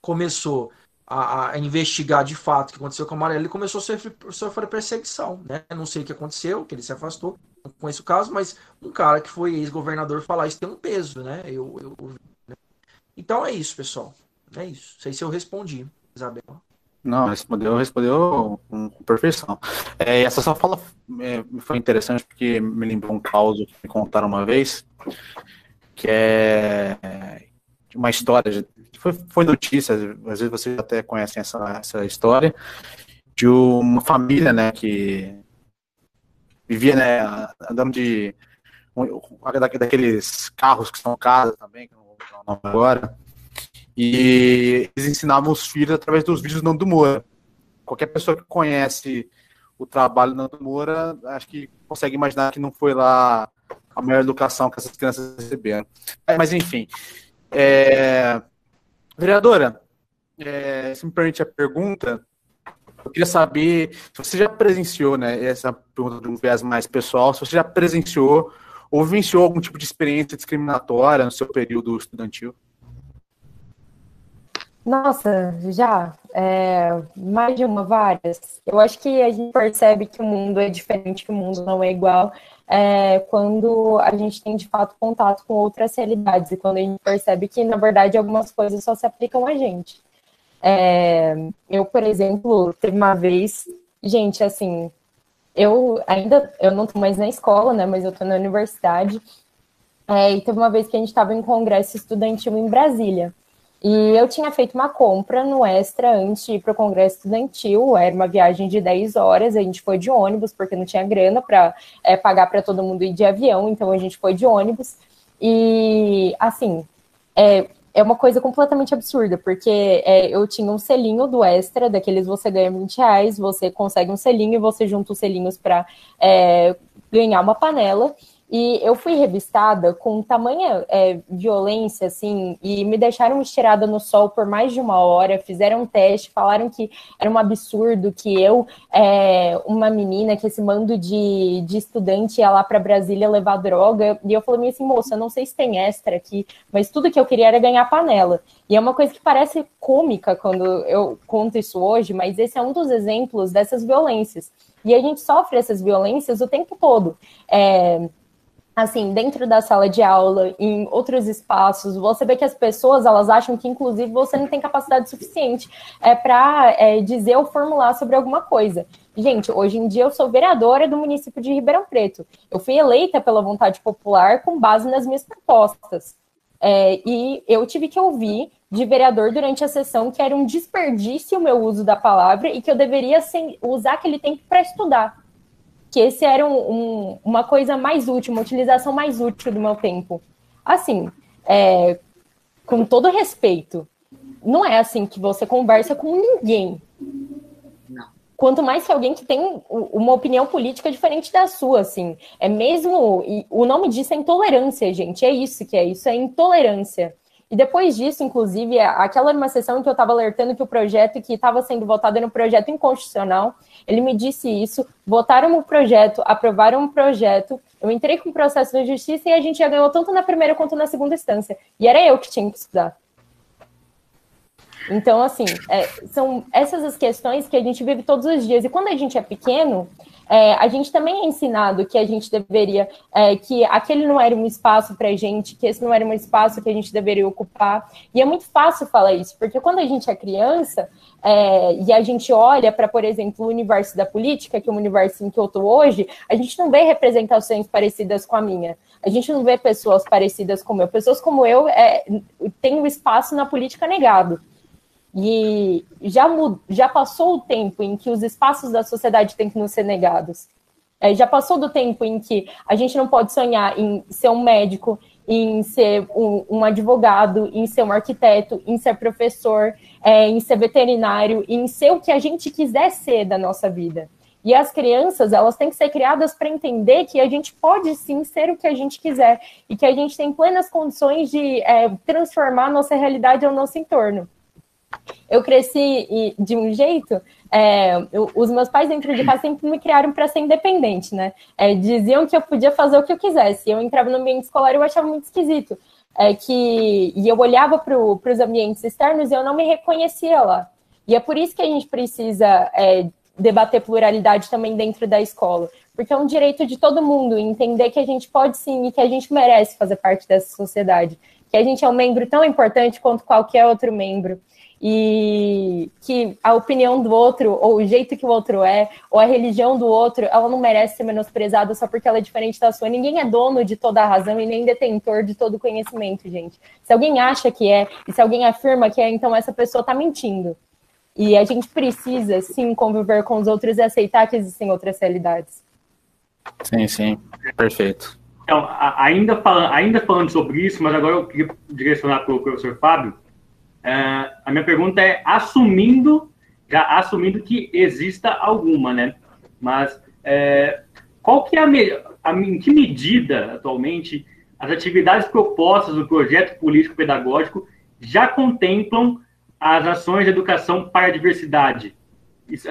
começou a, a, investigar de fato o que aconteceu com o Amarelo, ele começou a sofrer, sofrer perseguição. Né? Não sei o que aconteceu, que ele se afastou, conheço o caso, mas um cara que foi ex-governador falar isso tem um peso, né? Eu, eu, né? Então é isso, pessoal. É isso. Não sei se eu respondi, Isabel. Não, respondeu, respondeu com, perfeição. É, essa sua fala é, foi interessante porque me lembrou um caso que me contaram uma vez, que é uma história foi, foi notícia, às vezes vocês até conhecem essa, essa história, de uma família, né, que vivia, né, andando de daqueles carros que são casas também, que não vou o nome agora, e eles ensinavam os filhos através dos vídeos do Nando Moura. Qualquer pessoa que conhece o trabalho do Nando Moura, acho que consegue imaginar que não foi lá a melhor educação que essas crianças receberam. Mas, enfim, é, Vereadora, é, se me permite a pergunta, eu queria saber se você já presenciou, né, essa pergunta de um viés mais pessoal, se você já presenciou ou vivenciou algum tipo de experiência discriminatória no seu período estudantil? Nossa, já. É, mais de uma, várias. Eu acho que a gente percebe que o mundo é diferente, que o mundo não é igual, é, quando a gente tem de fato contato com outras realidades e quando a gente percebe que, na verdade, algumas coisas só se aplicam a gente. É, eu, por exemplo, teve uma vez, gente, assim, eu ainda eu não estou mais na escola, né? Mas eu estou na universidade. É, e teve uma vez que a gente estava em congresso estudantil em Brasília. E eu tinha feito uma compra no Extra antes de ir para o Congresso Estudantil, era uma viagem de 10 horas, a gente foi de ônibus, porque não tinha grana para é, pagar para todo mundo ir de avião, então a gente foi de ônibus. E, assim, é, é uma coisa completamente absurda, porque é, eu tinha um selinho do Extra, daqueles você ganha 20 reais, você consegue um selinho e você junta os selinhos para é, ganhar uma panela. E eu fui revistada com tamanha é, violência, assim, e me deixaram estirada no sol por mais de uma hora, fizeram um teste, falaram que era um absurdo que eu, é, uma menina, que esse mando de, de estudante ia lá para Brasília levar droga, e eu falei assim, moça, não sei se tem extra aqui, mas tudo que eu queria era ganhar panela. E é uma coisa que parece cômica quando eu conto isso hoje, mas esse é um dos exemplos dessas violências. E a gente sofre essas violências o tempo todo. É, assim, dentro da sala de aula, em outros espaços, você vê que as pessoas, elas acham que, inclusive, você não tem capacidade suficiente é, para é, dizer ou formular sobre alguma coisa. Gente, hoje em dia eu sou vereadora do município de Ribeirão Preto. Eu fui eleita pela vontade popular com base nas minhas propostas. É, e eu tive que ouvir de vereador durante a sessão que era um desperdício o meu uso da palavra e que eu deveria usar aquele tempo para estudar que esse era um, um, uma coisa mais útil, uma utilização mais útil do meu tempo. Assim, é, com todo respeito, não é assim que você conversa com ninguém. Quanto mais que alguém que tem uma opinião política diferente da sua, assim. É mesmo. o nome disso é intolerância, gente. É isso que é isso, é intolerância. E depois disso, inclusive, aquela era uma sessão em que eu estava alertando que o projeto que estava sendo votado era um projeto inconstitucional. Ele me disse isso, votaram o projeto, aprovaram o projeto, eu entrei com o processo da justiça e a gente já ganhou tanto na primeira quanto na segunda instância. E era eu que tinha que estudar. Então, assim, é, são essas as questões que a gente vive todos os dias. E quando a gente é pequeno, é, a gente também é ensinado que a gente deveria, é, que aquele não era um espaço para a gente, que esse não era um espaço que a gente deveria ocupar. E é muito fácil falar isso, porque quando a gente é criança é, e a gente olha para, por exemplo, o universo da política, que é o universo em que eu estou hoje, a gente não vê representações parecidas com a minha. A gente não vê pessoas parecidas como eu. Pessoas como eu é, têm um espaço na política negado. E já, já passou o tempo em que os espaços da sociedade têm que nos ser negados. É, já passou do tempo em que a gente não pode sonhar em ser um médico, em ser um, um advogado, em ser um arquiteto, em ser professor, é, em ser veterinário, em ser o que a gente quiser ser da nossa vida. E as crianças, elas têm que ser criadas para entender que a gente pode sim ser o que a gente quiser e que a gente tem plenas condições de é, transformar a nossa realidade ao nosso entorno eu cresci de um jeito. É, eu, os meus pais dentro de casa sempre me criaram para ser independente, né? É, diziam que eu podia fazer o que eu quisesse. Eu entrava no ambiente escolar e eu achava muito esquisito. É que e eu olhava para os ambientes externos e eu não me reconhecia lá. E é por isso que a gente precisa é, debater pluralidade também dentro da escola, porque é um direito de todo mundo entender que a gente pode sim e que a gente merece fazer parte dessa sociedade, que a gente é um membro tão importante quanto qualquer outro membro e que a opinião do outro, ou o jeito que o outro é, ou a religião do outro, ela não merece ser menosprezada só porque ela é diferente da sua. Ninguém é dono de toda a razão e nem detentor de todo o conhecimento, gente. Se alguém acha que é, e se alguém afirma que é, então essa pessoa está mentindo. E a gente precisa, sim, conviver com os outros e aceitar que existem outras realidades. Sim, sim, perfeito. Então, ainda, falando, ainda falando sobre isso, mas agora eu queria direcionar para o professor Fábio, Uh, a minha pergunta é assumindo, já assumindo que exista alguma, né? Mas é, qual que é a, em que medida atualmente as atividades propostas no projeto político pedagógico já contemplam as ações de educação para a diversidade,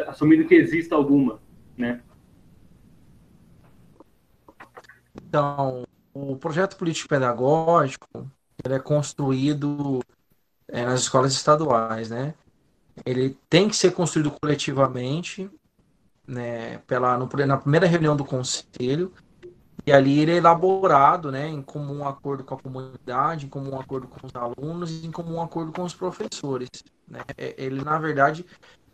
assumindo que exista alguma, né? Então, o projeto político pedagógico ele é construído é, nas escolas estaduais, né? Ele tem que ser construído coletivamente, né? Pela, no, na primeira reunião do conselho, e ali ele é elaborado, né? Em comum acordo com a comunidade, em comum acordo com os alunos, em comum acordo com os professores. Né? É, ele, na verdade,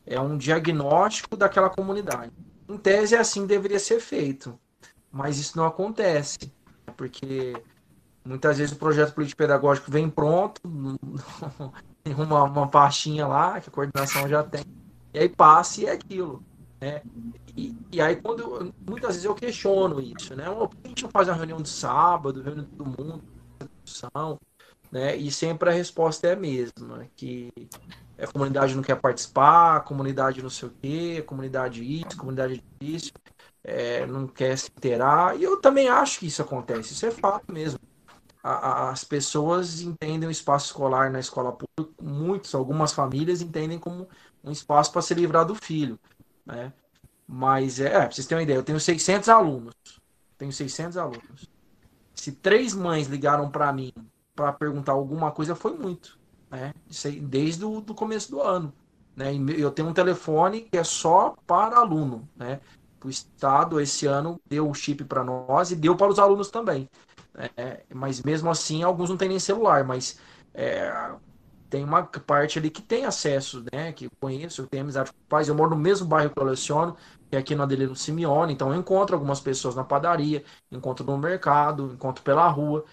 é um diagnóstico daquela comunidade. Em tese, assim deveria ser feito, mas isso não acontece, porque Muitas vezes o projeto político-pedagógico vem pronto, (laughs) tem uma, uma pastinha lá que a coordenação já tem, e aí passa e é aquilo. Né? E, e aí, quando muitas vezes eu questiono isso, né? A gente não faz uma reunião de sábado, reunião de todo mundo, discussão, né? E sempre a resposta é a mesma, que a comunidade não quer participar, a comunidade não sei o quê, a comunidade isso, a comunidade isso, é, não quer se inteirar. E eu também acho que isso acontece, isso é fato mesmo as pessoas entendem o espaço escolar na escola pública, muitos, algumas famílias entendem como um espaço para se livrar do filho, né? Mas é, é vocês terem uma ideia, eu tenho 600 alunos, tenho 600 alunos. Se três mães ligaram para mim para perguntar alguma coisa, foi muito, né? Desde o do começo do ano, né? Eu tenho um telefone que é só para aluno, né? O Estado, esse ano, deu o chip para nós e deu para os alunos também. É, mas mesmo assim, alguns não têm nem celular, mas é, tem uma parte ali que tem acesso, né? Que eu conheço, eu tenho amizade com pais. Eu moro no mesmo bairro que eu leciono, que é aqui no Adelino Simeone, então eu encontro algumas pessoas na padaria, encontro no mercado, encontro pela rua.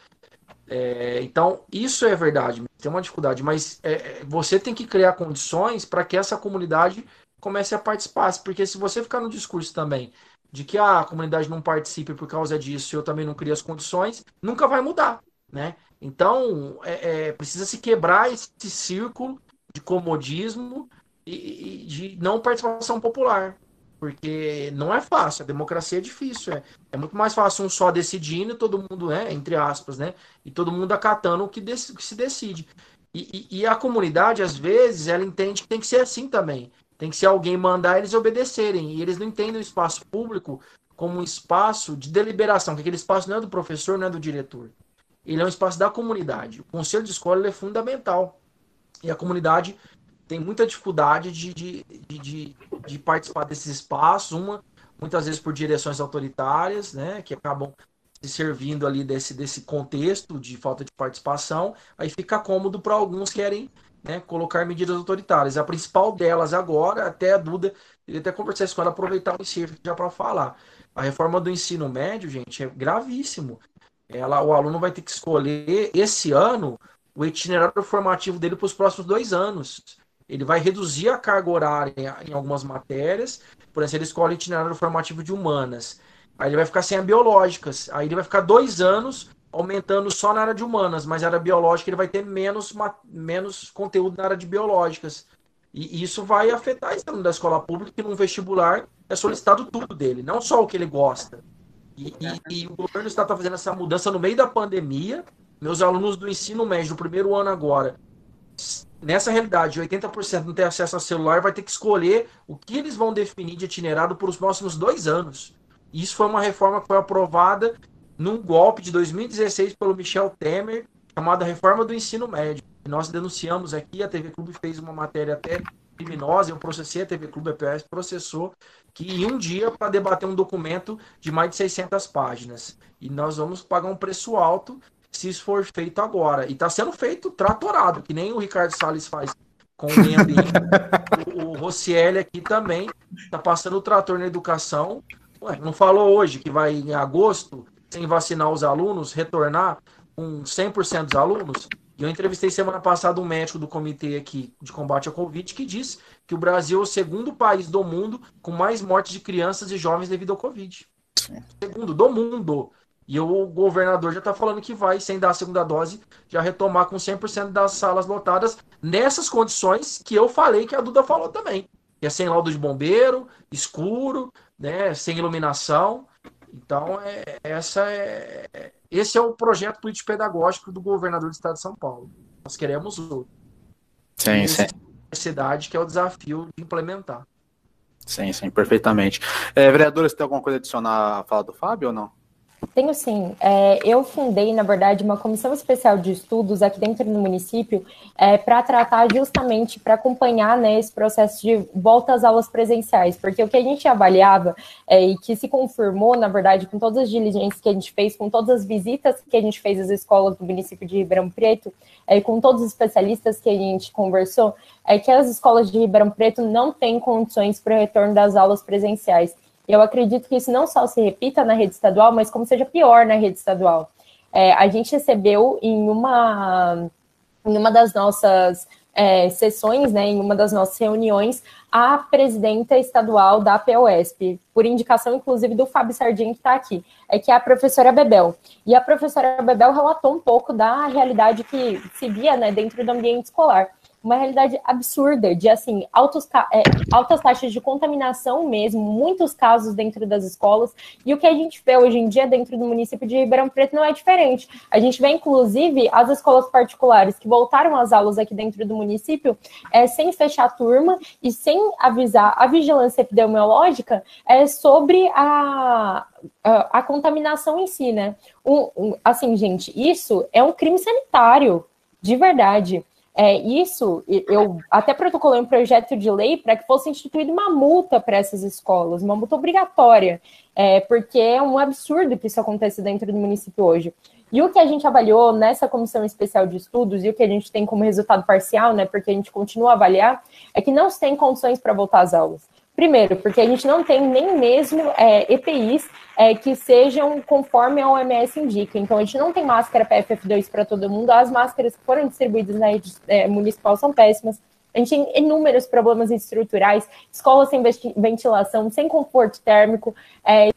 É, então, isso é verdade, tem uma dificuldade, mas é, é você tem que criar condições para que essa comunidade comece a participar, porque se você ficar no discurso também de que ah, a comunidade não participe por causa disso e eu também não crio as condições, nunca vai mudar, né? Então, é, é precisa se quebrar esse círculo de comodismo e, e de não participação popular, porque não é fácil, a democracia é difícil. É, é muito mais fácil um só decidindo, todo mundo, é, entre aspas, né? E todo mundo acatando o que, dec que se decide. E, e, e, a comunidade, às vezes, ela entende que tem que ser assim também. Tem que ser alguém mandar eles obedecerem. E eles não entendem o espaço público como um espaço de deliberação, que aquele espaço não é do professor, não é do diretor. Ele é um espaço da comunidade. O conselho de escola é fundamental. E a comunidade tem muita dificuldade de, de, de, de, participar desses espaços, uma, muitas vezes por direções autoritárias, né, que acabam se servindo ali desse, desse contexto de falta de participação, aí fica cômodo para alguns querem né, colocar medidas autoritárias. A principal delas agora, até a Duda, ele até conversar com ela, aproveitar o ensino já para falar. A reforma do ensino médio, gente, é gravíssimo. Ela, o aluno vai ter que escolher esse ano o itinerário formativo dele para os próximos dois anos ele vai reduzir a carga horária em algumas matérias, por exemplo, ele escolhe itinerário formativo de humanas. Aí ele vai ficar sem a biológicas. Aí ele vai ficar dois anos aumentando só na área de humanas, mas na área biológica ele vai ter menos, menos conteúdo na área de biológicas. E isso vai afetar esse aluno da escola pública, que num vestibular é solicitado tudo dele, não só o que ele gosta. E, e, e o governo está fazendo essa mudança no meio da pandemia. Meus alunos do ensino médio, do primeiro ano agora, nessa realidade, 80% não tem acesso a celular, vai ter que escolher o que eles vão definir de itinerário por os próximos dois anos. Isso foi uma reforma que foi aprovada num golpe de 2016 pelo Michel Temer, chamada Reforma do Ensino Médio. Nós denunciamos aqui, a TV Clube fez uma matéria até criminosa, eu processei a TV Clube, a PS processou, que em um dia para debater um documento de mais de 600 páginas. E nós vamos pagar um preço alto se isso for feito agora. E está sendo feito tratorado, que nem o Ricardo Salles faz com o meio ambiente. (laughs) o, o Rossielli aqui também está passando o trator na educação. Ué, não falou hoje que vai em agosto, sem vacinar os alunos, retornar com 100% dos alunos? E eu entrevistei semana passada um médico do comitê aqui de combate ao Covid que disse que o Brasil é o segundo país do mundo com mais mortes de crianças e jovens devido ao Covid. Segundo do mundo. E o governador já está falando que vai, sem dar a segunda dose, já retomar com 100% das salas lotadas, nessas condições que eu falei que a Duda falou também. Que é sem laudo de bombeiro, escuro, né, sem iluminação. Então, é, essa é, esse é o projeto político-pedagógico do governador do estado de São Paulo. Nós queremos outro. Sim, sim. cidade que é o desafio de implementar. Sim, sim, perfeitamente. É, vereadora, você tem alguma coisa a adicionar à fala do Fábio ou não? Tenho sim. É, eu fundei, na verdade, uma comissão especial de estudos aqui dentro do município é, para tratar justamente, para acompanhar né, esse processo de volta às aulas presenciais, porque o que a gente avaliava é, e que se confirmou, na verdade, com todas as diligências que a gente fez, com todas as visitas que a gente fez às escolas do município de Ribeirão Preto, é, com todos os especialistas que a gente conversou, é que as escolas de Ribeirão Preto não têm condições para o retorno das aulas presenciais. Eu acredito que isso não só se repita na rede estadual, mas como seja pior na rede estadual. É, a gente recebeu em uma, em uma das nossas é, sessões, né, em uma das nossas reuniões, a presidenta estadual da POSP, por indicação, inclusive, do Fábio Sardinha, que está aqui, é que é a professora Bebel. E a professora Bebel relatou um pouco da realidade que se via né, dentro do ambiente escolar uma realidade absurda de assim altos, é, altas taxas de contaminação mesmo, muitos casos dentro das escolas. E o que a gente vê hoje em dia dentro do município de Ribeirão Preto não é diferente. A gente vê, inclusive, as escolas particulares que voltaram às aulas aqui dentro do município é, sem fechar a turma e sem avisar a vigilância epidemiológica é, sobre a, a, a contaminação em si, né? Um, um, assim, gente, isso é um crime sanitário, de verdade. É, isso, eu até protocolei um projeto de lei para que fosse instituída uma multa para essas escolas, uma multa obrigatória, é, porque é um absurdo que isso aconteça dentro do município hoje. E o que a gente avaliou nessa comissão especial de estudos e o que a gente tem como resultado parcial, né, porque a gente continua a avaliar, é que não se tem condições para voltar às aulas. Primeiro, porque a gente não tem nem mesmo é, EPIs é, que sejam conforme a OMS indica. Então, a gente não tem máscara PFF2 para todo mundo. As máscaras que foram distribuídas na rede é, municipal são péssimas. A gente tem inúmeros problemas estruturais, escolas sem ventilação, sem conforto térmico, é,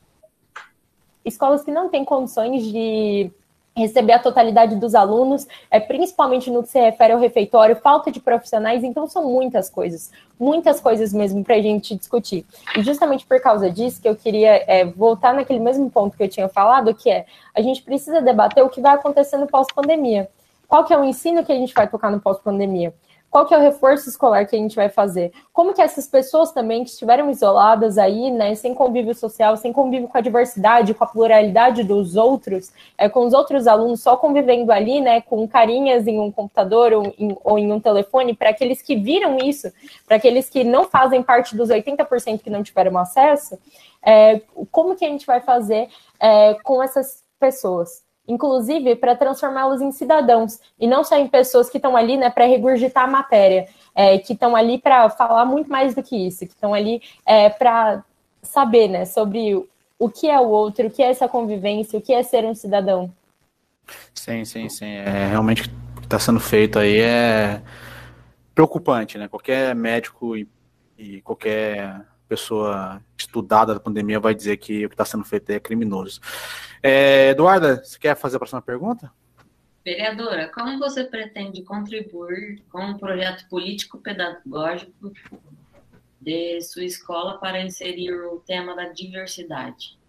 escolas que não têm condições de receber a totalidade dos alunos, é, principalmente no que se refere ao refeitório, falta de profissionais, então são muitas coisas, muitas coisas mesmo para a gente discutir. E justamente por causa disso que eu queria é, voltar naquele mesmo ponto que eu tinha falado, que é a gente precisa debater o que vai acontecer no pós-pandemia. Qual que é o ensino que a gente vai tocar no pós-pandemia? Qual que é o reforço escolar que a gente vai fazer? Como que essas pessoas também que estiveram isoladas aí, né, sem convívio social, sem convívio com a diversidade, com a pluralidade dos outros, é, com os outros alunos só convivendo ali, né, com carinhas em um computador ou em, ou em um telefone, para aqueles que viram isso, para aqueles que não fazem parte dos 80% que não tiveram acesso, é, como que a gente vai fazer é, com essas pessoas? Inclusive para transformá-los em cidadãos e não só em pessoas que estão ali, né, para regurgitar a matéria, é, que estão ali para falar muito mais do que isso, que estão ali é, para saber, né, sobre o que é o outro, o que é essa convivência, o que é ser um cidadão. Sim, sim, sim. É, realmente o que está sendo feito aí é preocupante, né? Qualquer médico e, e qualquer pessoa estudada da pandemia vai dizer que o que está sendo feito é criminoso. É, Eduarda, você quer fazer a próxima pergunta? Vereadora, como você pretende contribuir com um projeto político-pedagógico de sua escola para inserir o tema da diversidade?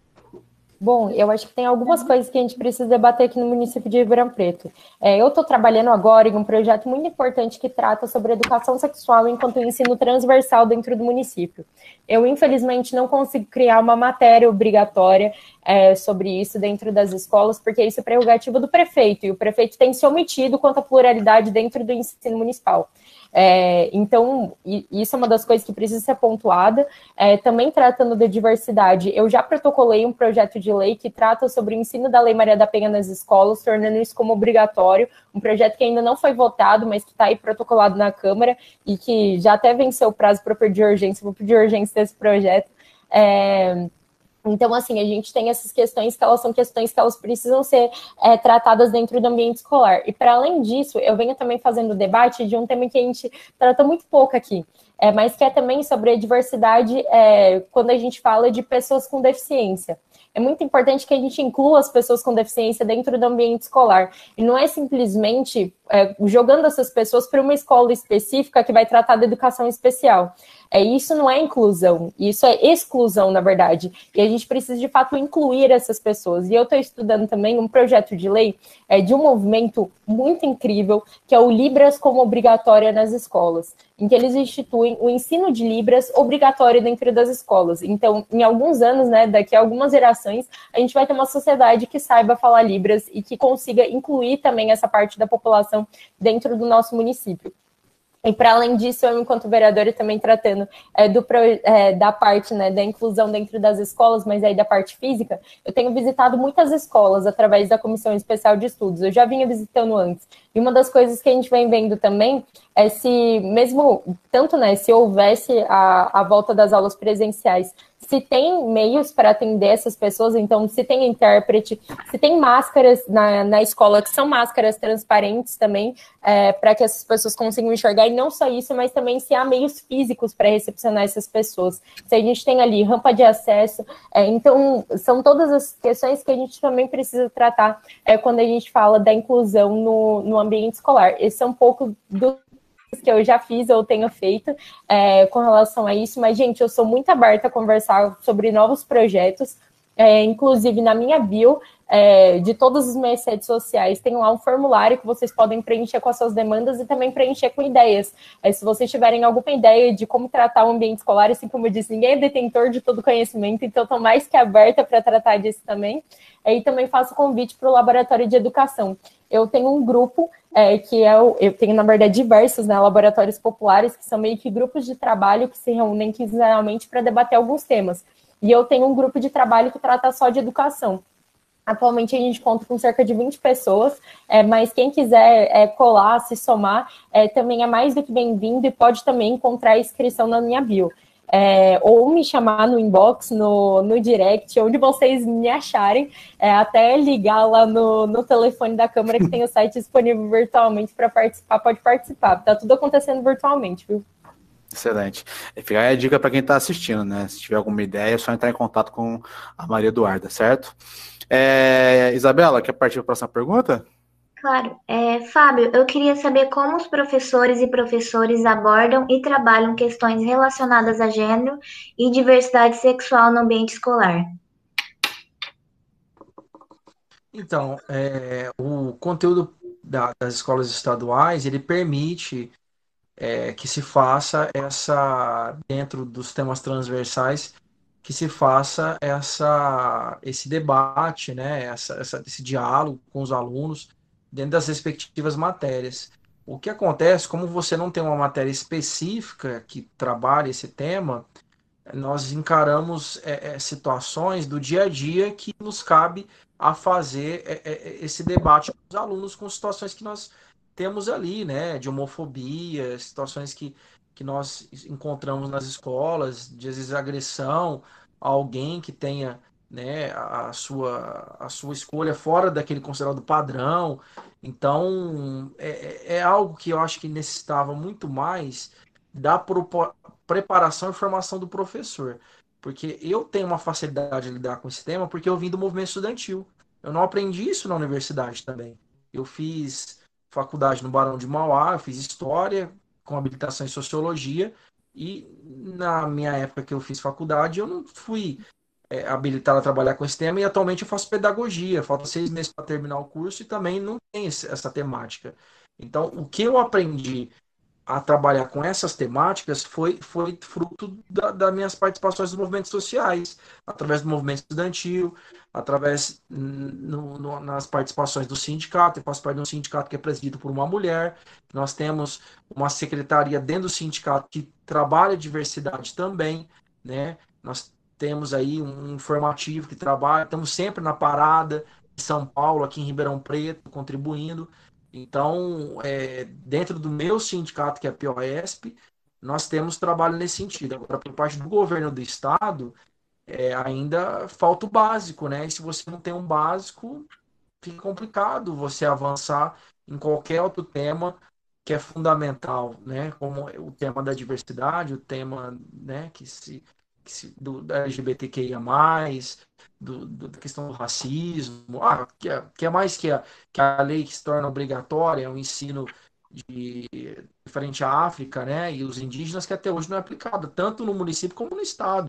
Bom, eu acho que tem algumas coisas que a gente precisa debater aqui no município de Ribeirão Preto. É, eu estou trabalhando agora em um projeto muito importante que trata sobre educação sexual enquanto ensino transversal dentro do município. Eu, infelizmente, não consigo criar uma matéria obrigatória é, sobre isso dentro das escolas, porque isso é prerrogativa do prefeito, e o prefeito tem se omitido quanto à pluralidade dentro do ensino municipal. É, então, isso é uma das coisas que precisa ser pontuada. É, também tratando de diversidade, eu já protocolei um projeto de lei que trata sobre o ensino da Lei Maria da Penha nas escolas, tornando isso como obrigatório, um projeto que ainda não foi votado, mas que está aí protocolado na Câmara e que já até venceu o prazo para pedir urgência, vou pedir urgência desse projeto. É, então, assim, a gente tem essas questões que elas são questões que elas precisam ser é, tratadas dentro do ambiente escolar. E para além disso, eu venho também fazendo debate de um tema que a gente trata muito pouco aqui, é, mas que é também sobre a diversidade é, quando a gente fala de pessoas com deficiência é muito importante que a gente inclua as pessoas com deficiência dentro do ambiente escolar. E não é simplesmente é, jogando essas pessoas para uma escola específica que vai tratar da educação especial. É, isso não é inclusão, isso é exclusão, na verdade. E a gente precisa, de fato, incluir essas pessoas. E eu estou estudando também um projeto de lei é, de um movimento muito incrível, que é o Libras como obrigatória nas escolas, em que eles instituem o ensino de Libras obrigatório dentro das escolas. Então, em alguns anos, né, daqui a algumas gerações, a gente vai ter uma sociedade que saiba falar Libras e que consiga incluir também essa parte da população dentro do nosso município. E para além disso, eu, enquanto vereadora, também tratando é, do, é, da parte né, da inclusão dentro das escolas, mas aí da parte física, eu tenho visitado muitas escolas através da Comissão Especial de Estudos. Eu já vinha visitando antes. E uma das coisas que a gente vem vendo também é se, mesmo tanto, né, se houvesse a, a volta das aulas presenciais, se tem meios para atender essas pessoas, então se tem intérprete, se tem máscaras na, na escola, que são máscaras transparentes também, é, para que essas pessoas consigam enxergar, e não só isso, mas também se há meios físicos para recepcionar essas pessoas. Se a gente tem ali rampa de acesso, é, então são todas as questões que a gente também precisa tratar é, quando a gente fala da inclusão no, no ambiente escolar. Esse é um pouco do que eu já fiz ou tenho feito é, com relação a isso, mas, gente, eu sou muito aberta a conversar sobre novos projetos, é, inclusive na minha bio é, de todas as minhas redes sociais, tem lá um formulário que vocês podem preencher com as suas demandas e também preencher com ideias. É, se vocês tiverem alguma ideia de como tratar o ambiente escolar, assim como eu disse, ninguém é detentor de todo conhecimento, então estou mais que aberta para tratar disso também. É, e também faço convite para o Laboratório de Educação. Eu tenho um grupo é, que é o, eu tenho, na verdade, diversos né, laboratórios populares, que são meio que grupos de trabalho que se reúnem quinzenalmente para debater alguns temas. E eu tenho um grupo de trabalho que trata só de educação. Atualmente a gente conta com cerca de 20 pessoas, é, mas quem quiser é, colar, se somar, é, também é mais do que bem-vindo e pode também encontrar a inscrição na minha bio. É, ou me chamar no inbox, no, no direct, onde vocês me acharem, é, até ligar lá no, no telefone da Câmara que tem o site disponível virtualmente para participar, pode participar. Tá tudo acontecendo virtualmente, viu? Excelente. Fica aí a dica para quem está assistindo, né? Se tiver alguma ideia, é só entrar em contato com a Maria Eduarda, certo? É, Isabela, quer partir para a próxima pergunta? Claro. É, Fábio, eu queria saber como os professores e professores abordam e trabalham questões relacionadas a gênero e diversidade sexual no ambiente escolar. Então, é, o conteúdo da, das escolas estaduais, ele permite é, que se faça essa, dentro dos temas transversais, que se faça essa, esse debate, né, essa, essa, esse diálogo com os alunos dentro das respectivas matérias. O que acontece, como você não tem uma matéria específica que trabalhe esse tema, nós encaramos é, é, situações do dia a dia que nos cabe a fazer é, é esse debate com os alunos com situações que nós temos ali, né, de homofobia, situações que, que nós encontramos nas escolas, de às vezes agressão a alguém que tenha né, a sua, a sua escolha fora daquele considerado padrão. Então, é, é, é algo que eu acho que necessitava muito mais da preparação e formação do professor. Porque eu tenho uma facilidade de lidar com esse tema porque eu vim do movimento estudantil. Eu não aprendi isso na universidade também. Eu fiz faculdade no Barão de Mauá, eu fiz história com habilitação em sociologia e na minha época que eu fiz faculdade eu não fui é, a trabalhar com esse tema e atualmente eu faço pedagogia, falta seis meses para terminar o curso e também não tem essa temática. Então, o que eu aprendi a trabalhar com essas temáticas foi, foi fruto da, das minhas participações nos movimentos sociais, através do movimento estudantil, através no, no, nas participações do sindicato. Eu faço parte de um sindicato que é presidido por uma mulher. Nós temos uma secretaria dentro do sindicato que trabalha diversidade também, né? Nós temos aí um informativo que trabalha, estamos sempre na parada de São Paulo, aqui em Ribeirão Preto, contribuindo. Então, é, dentro do meu sindicato, que é a POSP, nós temos trabalho nesse sentido. Agora, por parte do governo do estado, é, ainda falta o básico, né? E se você não tem um básico, fica complicado você avançar em qualquer outro tema que é fundamental, né? Como o tema da diversidade, o tema, né, que se do, da LGBTQIA+, do, do, da questão do racismo, ah, que, é, que é mais que a, que a lei que se torna obrigatória, o ensino de frente à África, né, e os indígenas, que até hoje não é aplicado, tanto no município como no estado.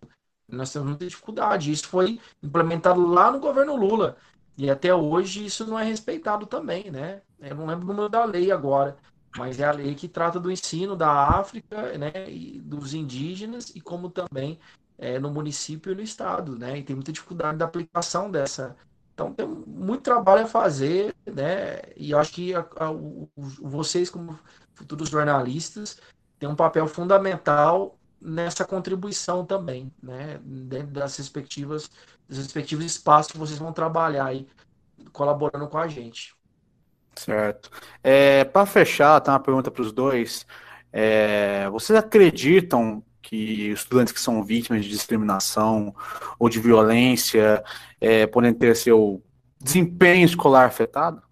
Nós temos muita dificuldade. Isso foi implementado lá no governo Lula. E até hoje isso não é respeitado também, né? Eu não lembro o número da lei agora, mas é a lei que trata do ensino da África, né, e dos indígenas e como também é, no município e no estado, né? E tem muita dificuldade da aplicação dessa. Então tem muito trabalho a fazer, né? E eu acho que a, a, o, vocês, como futuros jornalistas, têm um papel fundamental nessa contribuição também, né? Dentro das respectivas, dos respectivos espaços que vocês vão trabalhar aí, colaborando com a gente. Certo. É, Para fechar, tem uma pergunta para os dois. É, vocês acreditam que estudantes que são vítimas de discriminação ou de violência é, podem ter seu desempenho escolar afetado?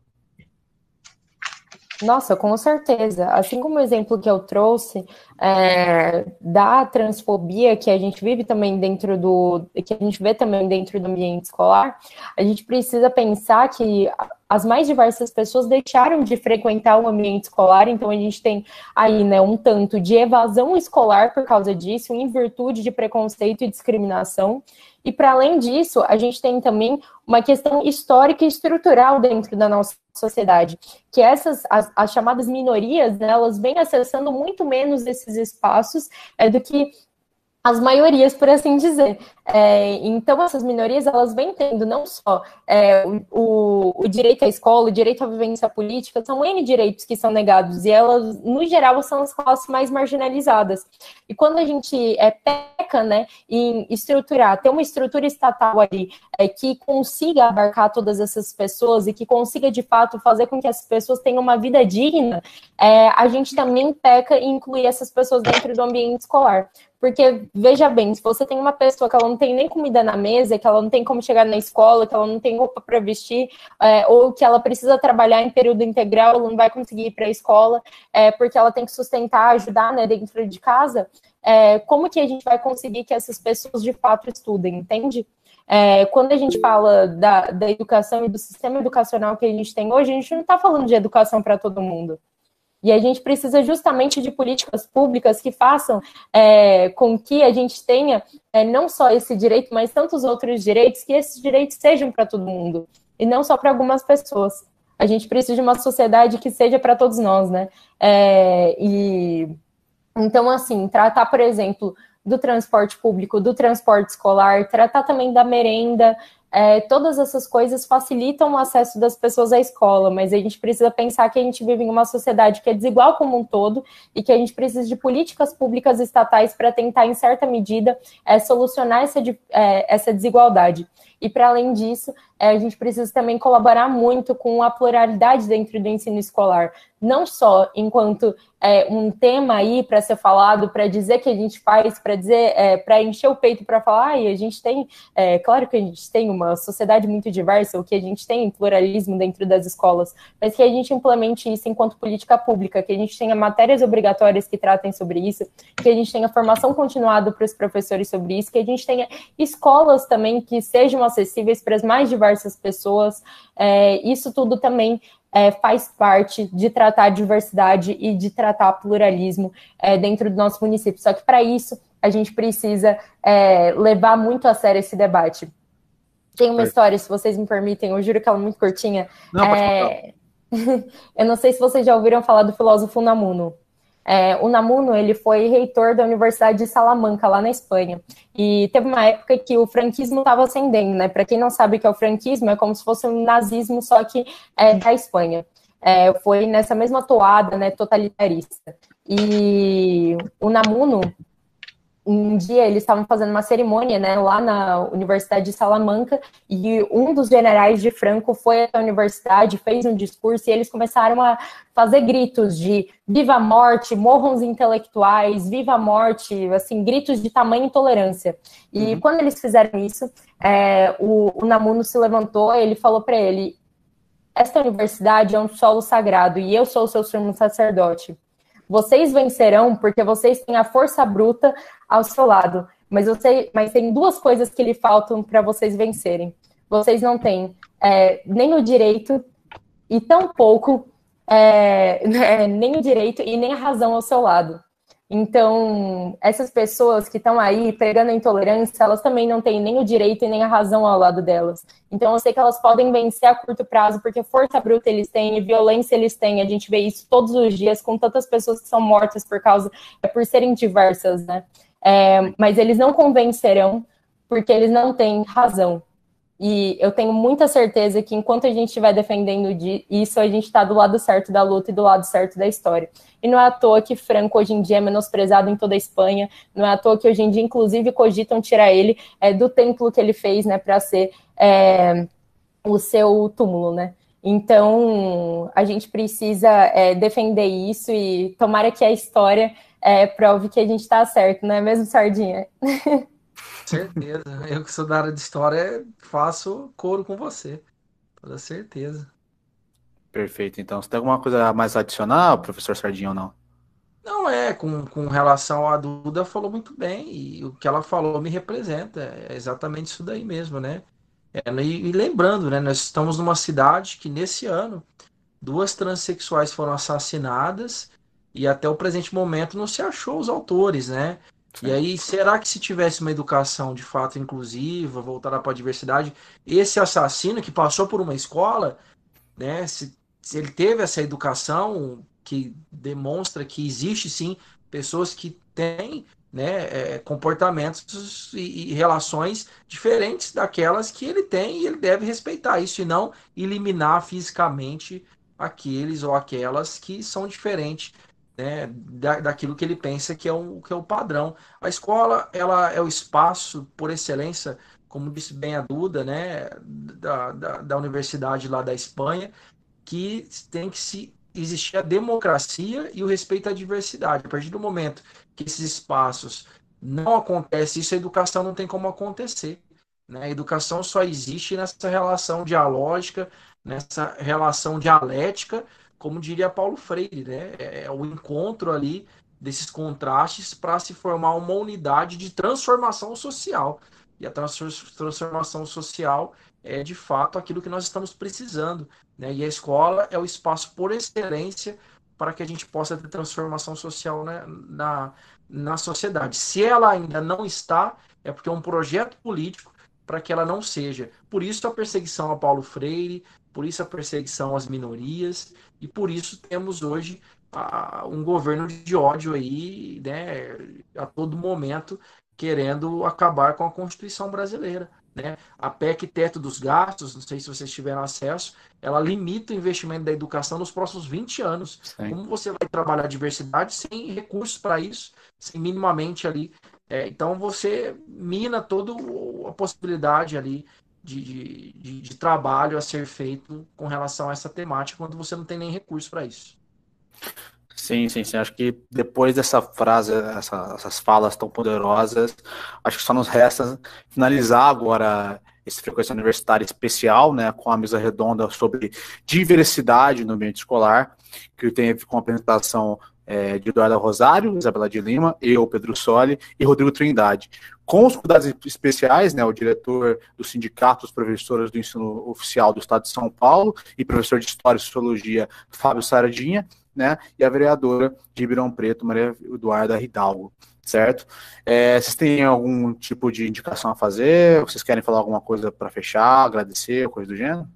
Nossa, com certeza. Assim como o exemplo que eu trouxe é, da transfobia que a gente vive também dentro do, que a gente vê também dentro do ambiente escolar, a gente precisa pensar que as mais diversas pessoas deixaram de frequentar o ambiente escolar, então a gente tem aí, né, um tanto de evasão escolar por causa disso, em virtude de preconceito e discriminação. E para além disso, a gente tem também uma questão histórica e estrutural dentro da nossa sociedade, que essas as, as chamadas minorias, né, elas vêm acessando muito menos esses espaços é, do que as maiorias, por assim dizer. É, então, essas minorias, elas vêm tendo não só é, o, o, direito à escola, o direito à vivência política, são N direitos que são negados, e elas, no geral, são as classes mais marginalizadas. E quando a gente é, peca né, em estruturar, ter uma estrutura estatal ali é, que consiga abarcar todas essas pessoas e que consiga, de fato, fazer com que essas pessoas tenham uma vida digna, é, a gente também peca em incluir essas pessoas dentro do ambiente escolar. Porque, veja bem, se você tem uma pessoa que ela não tem nem comida na mesa, que ela não tem como chegar na escola, que ela não tem roupa para vestir, é, ou que ela precisa trabalhar em período integral, ela não vai conseguir ir para a escola, é, porque ela tem que sustentar, ajudar né, dentro de casa, é, como que a gente vai conseguir que essas pessoas de fato estudem, entende? É, quando a gente fala da, da educação e do sistema educacional que a gente tem hoje, a gente não está falando de educação para todo mundo. E a gente precisa justamente de políticas públicas que façam é, com que a gente tenha é, não só esse direito, mas tantos outros direitos, que esses direitos sejam para todo mundo, e não só para algumas pessoas. A gente precisa de uma sociedade que seja para todos nós, né? É, e então, assim, tratar, por exemplo, do transporte público, do transporte escolar, tratar também da merenda, é, todas essas coisas facilitam o acesso das pessoas à escola, mas a gente precisa pensar que a gente vive em uma sociedade que é desigual como um todo e que a gente precisa de políticas públicas estatais para tentar, em certa medida, é, solucionar essa, é, essa desigualdade. E, para além disso, é, a gente precisa também colaborar muito com a pluralidade dentro do ensino escolar, não só enquanto é, um tema aí para ser falado, para dizer que a gente faz, para dizer, é, para encher o peito para falar, e a gente tem, é, claro que a gente tem uma sociedade muito diversa, o que a gente tem pluralismo dentro das escolas, mas que a gente implemente isso enquanto política pública, que a gente tenha matérias obrigatórias que tratem sobre isso, que a gente tenha formação continuada para os professores sobre isso, que a gente tenha escolas também que sejam acessíveis para as mais diversas pessoas. É, isso tudo também é, faz parte de tratar diversidade e de tratar pluralismo é, dentro do nosso município. Só que para isso a gente precisa é, levar muito a sério esse debate. Tem uma história, se vocês me permitem, eu juro que ela é muito curtinha. Não, é, (laughs) eu não sei se vocês já ouviram falar do filósofo Namuno. É, o Namuno ele foi reitor da Universidade de Salamanca, lá na Espanha. E teve uma época que o franquismo estava ascendendo, né? Para quem não sabe o que é o franquismo, é como se fosse um nazismo, só que é, da Espanha. É, foi nessa mesma toada né, totalitarista. E o Namuno, um dia eles estavam fazendo uma cerimônia, né, lá na Universidade de Salamanca, e um dos generais de Franco foi até a universidade, fez um discurso, e eles começaram a fazer gritos de viva a morte, morram os intelectuais, viva a morte, assim, gritos de tamanha intolerância. E uhum. quando eles fizeram isso, é, o, o Namuno se levantou, ele falou para ele, esta universidade é um solo sagrado, e eu sou o seu sumo sacerdote. Vocês vencerão porque vocês têm a força bruta ao seu lado. Mas, sei, mas tem duas coisas que lhe faltam para vocês vencerem. Vocês não têm é, nem o direito e tampouco (laughs) é, nem o direito e nem a razão ao seu lado. Então, essas pessoas que estão aí pregando a intolerância, elas também não têm nem o direito e nem a razão ao lado delas. Então, eu sei que elas podem vencer a curto prazo, porque força bruta eles têm, violência eles têm. A gente vê isso todos os dias com tantas pessoas que são mortas por causa, é, por serem diversas, né? É, mas eles não convencerão, porque eles não têm razão. E eu tenho muita certeza que enquanto a gente estiver defendendo isso, a gente está do lado certo da luta e do lado certo da história. E não é à toa que Franco hoje em dia é menosprezado em toda a Espanha, não é à toa que hoje em dia, inclusive, cogitam tirar ele é, do templo que ele fez, né, para ser é, o seu túmulo, né? Então, a gente precisa é, defender isso e tomara que a história é, prove que a gente está certo, não é mesmo, Sardinha? Certeza. Eu que sou da área de história, faço coro com você. Toda certeza. Perfeito. Então, você tem alguma coisa mais a adicionar, professor Sardinha, ou não? Não, é, com, com relação à Duda, falou muito bem, e o que ela falou me representa, é exatamente isso daí mesmo, né? É, e, e, lembrando, né, nós estamos numa cidade que nesse ano duas transexuais foram assassinadas e até o presente momento não se achou os autores, né? E aí, será que se tivesse uma educação de fato inclusiva, voltada para a diversidade, esse assassino que passou por uma escola, né, se, se ele teve essa educação que demonstra que existe sim pessoas que têm né, é, comportamentos e, e, relações diferentes daquelas que ele tem e ele deve respeitar isso e não eliminar fisicamente aqueles ou aquelas que são diferentes né, da, daquilo que ele pensa que é, o, que é o padrão. A escola ela é o espaço por excelência, como disse bem a Duda, né, da, da, da universidade lá da Espanha, que tem que se existir a democracia e o respeito à diversidade. A partir do momento que esses espaços não acontecem, isso a educação não tem como acontecer. Né? A educação só existe nessa relação dialógica, nessa relação dialética, como diria Paulo Freire, né? É, é o encontro ali desses contrastes para se formar uma unidade de transformação social. E a transformação social é de fato aquilo que nós estamos precisando. Né? E a escola é o espaço por excelência para que a gente possa ter transformação social né, na, na sociedade. Se ela ainda não está, é porque é um projeto político para que ela não seja. Por isso a perseguição a Paulo Freire, por isso a perseguição às minorias, e por isso temos hoje a, um governo de ódio aí, né, a todo momento, querendo acabar com a Constituição brasileira. Né? A PEC Teto dos Gastos, não sei se vocês tiveram acesso, ela limita o investimento da educação nos próximos 20 anos. Sim. Como você vai trabalhar a diversidade sem recursos para isso, sem minimamente ali. É, então você mina toda a possibilidade ali de, de, de, de, trabalho a ser feito com relação a essa temática quando você não tem nem recurso para isso. Sim, sim, sim. Acho que depois dessa frase, essa, essas falas tão poderosas, acho que só nos resta finalizar agora esse frequência universitária especial, né, com a mesa redonda sobre diversidade no ambiente escolar, que teve com a apresentação é, de Eduardo Rosário, Isabela de Lima, eu, Pedro Soli e Rodrigo Trindade. Com os cuidados especiais, né, o diretor do Sindicato dos Professores do Ensino Oficial do Estado de São Paulo e professor de História e Sociologia, Fábio Saradinha, né, e a vereadora de Ribeirão Preto, Maria Eduarda Hidalgo, certo? É, vocês têm algum tipo de indicação a fazer? Vocês querem falar alguma coisa para fechar, agradecer, coisa do gênero?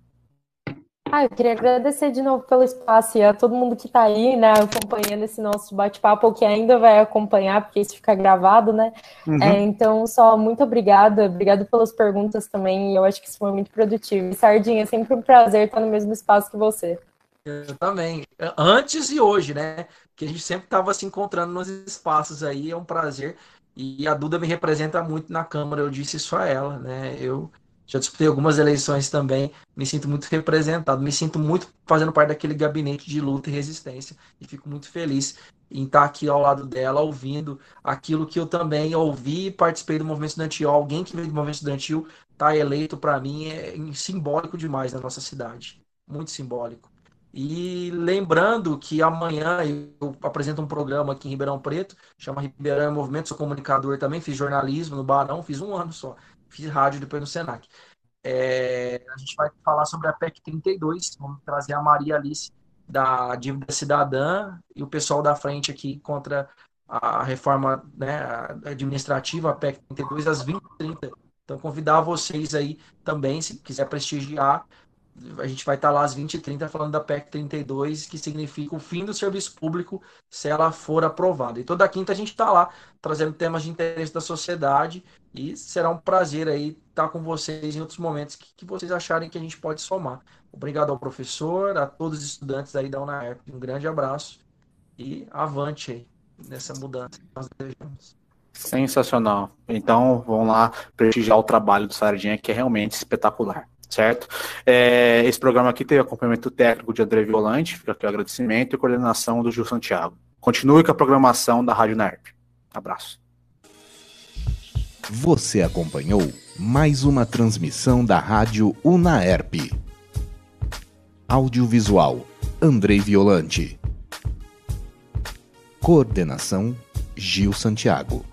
Ah, eu queria agradecer de novo pelo espaço e a todo mundo que está aí, né, acompanhando esse nosso bate-papo, ou que ainda vai acompanhar, porque isso fica gravado, né? Uhum. É, então, só muito obrigada, obrigado pelas perguntas também, e eu acho que isso foi muito produtivo. E Sardinha, é sempre um prazer estar no mesmo espaço que você. Eu também. Antes e hoje, né? Que a gente sempre estava se encontrando nos espaços aí, é um prazer. E a Duda me representa muito na Câmara, eu disse isso a ela, né? Eu já disputei algumas eleições também, me sinto muito representado, me sinto muito fazendo parte daquele gabinete de luta e resistência e fico muito feliz em estar aqui ao lado dela, ouvindo aquilo que eu também ouvi e participei do movimento estudantil. Alguém que veio do movimento estudantil está eleito para mim é simbólico demais na nossa cidade, muito simbólico. E lembrando que amanhã eu apresento um programa aqui em Ribeirão Preto, chama Ribeirão Movimento, sou comunicador também, fiz jornalismo no Barão, fiz um ano só fiz rádio depois no Senac. É, a gente vai falar sobre a PEC 32, vamos trazer a Maria Alice da dívida cidadã e o pessoal da frente aqui contra a reforma né, administrativa, a PEC 32, às 20h30. Então, convidar vocês aí também, se quiser prestigiar, a gente vai estar lá às 20h30 falando da PEC 32, que significa o fim do serviço público se ela for aprovada. E toda quinta a gente está lá trazendo temas de interesse da sociedade e será um prazer aí estar com vocês em outros momentos que, que vocês acharem que a gente pode somar. Obrigado ao professor, a todos os estudantes aí da UNAERP. Um grande abraço e avante aí nessa mudança que nós desejamos. Sensacional. Então, vamos lá prestigiar o trabalho do Sardinha, que é realmente espetacular certo? É, esse programa aqui teve acompanhamento técnico de André Violante, fica aqui o agradecimento e coordenação do Gil Santiago. Continue com a programação da Rádio NERP. Abraço. Você acompanhou mais uma transmissão da Rádio Unaerp. Audiovisual Andrei Violante. Coordenação Gil Santiago.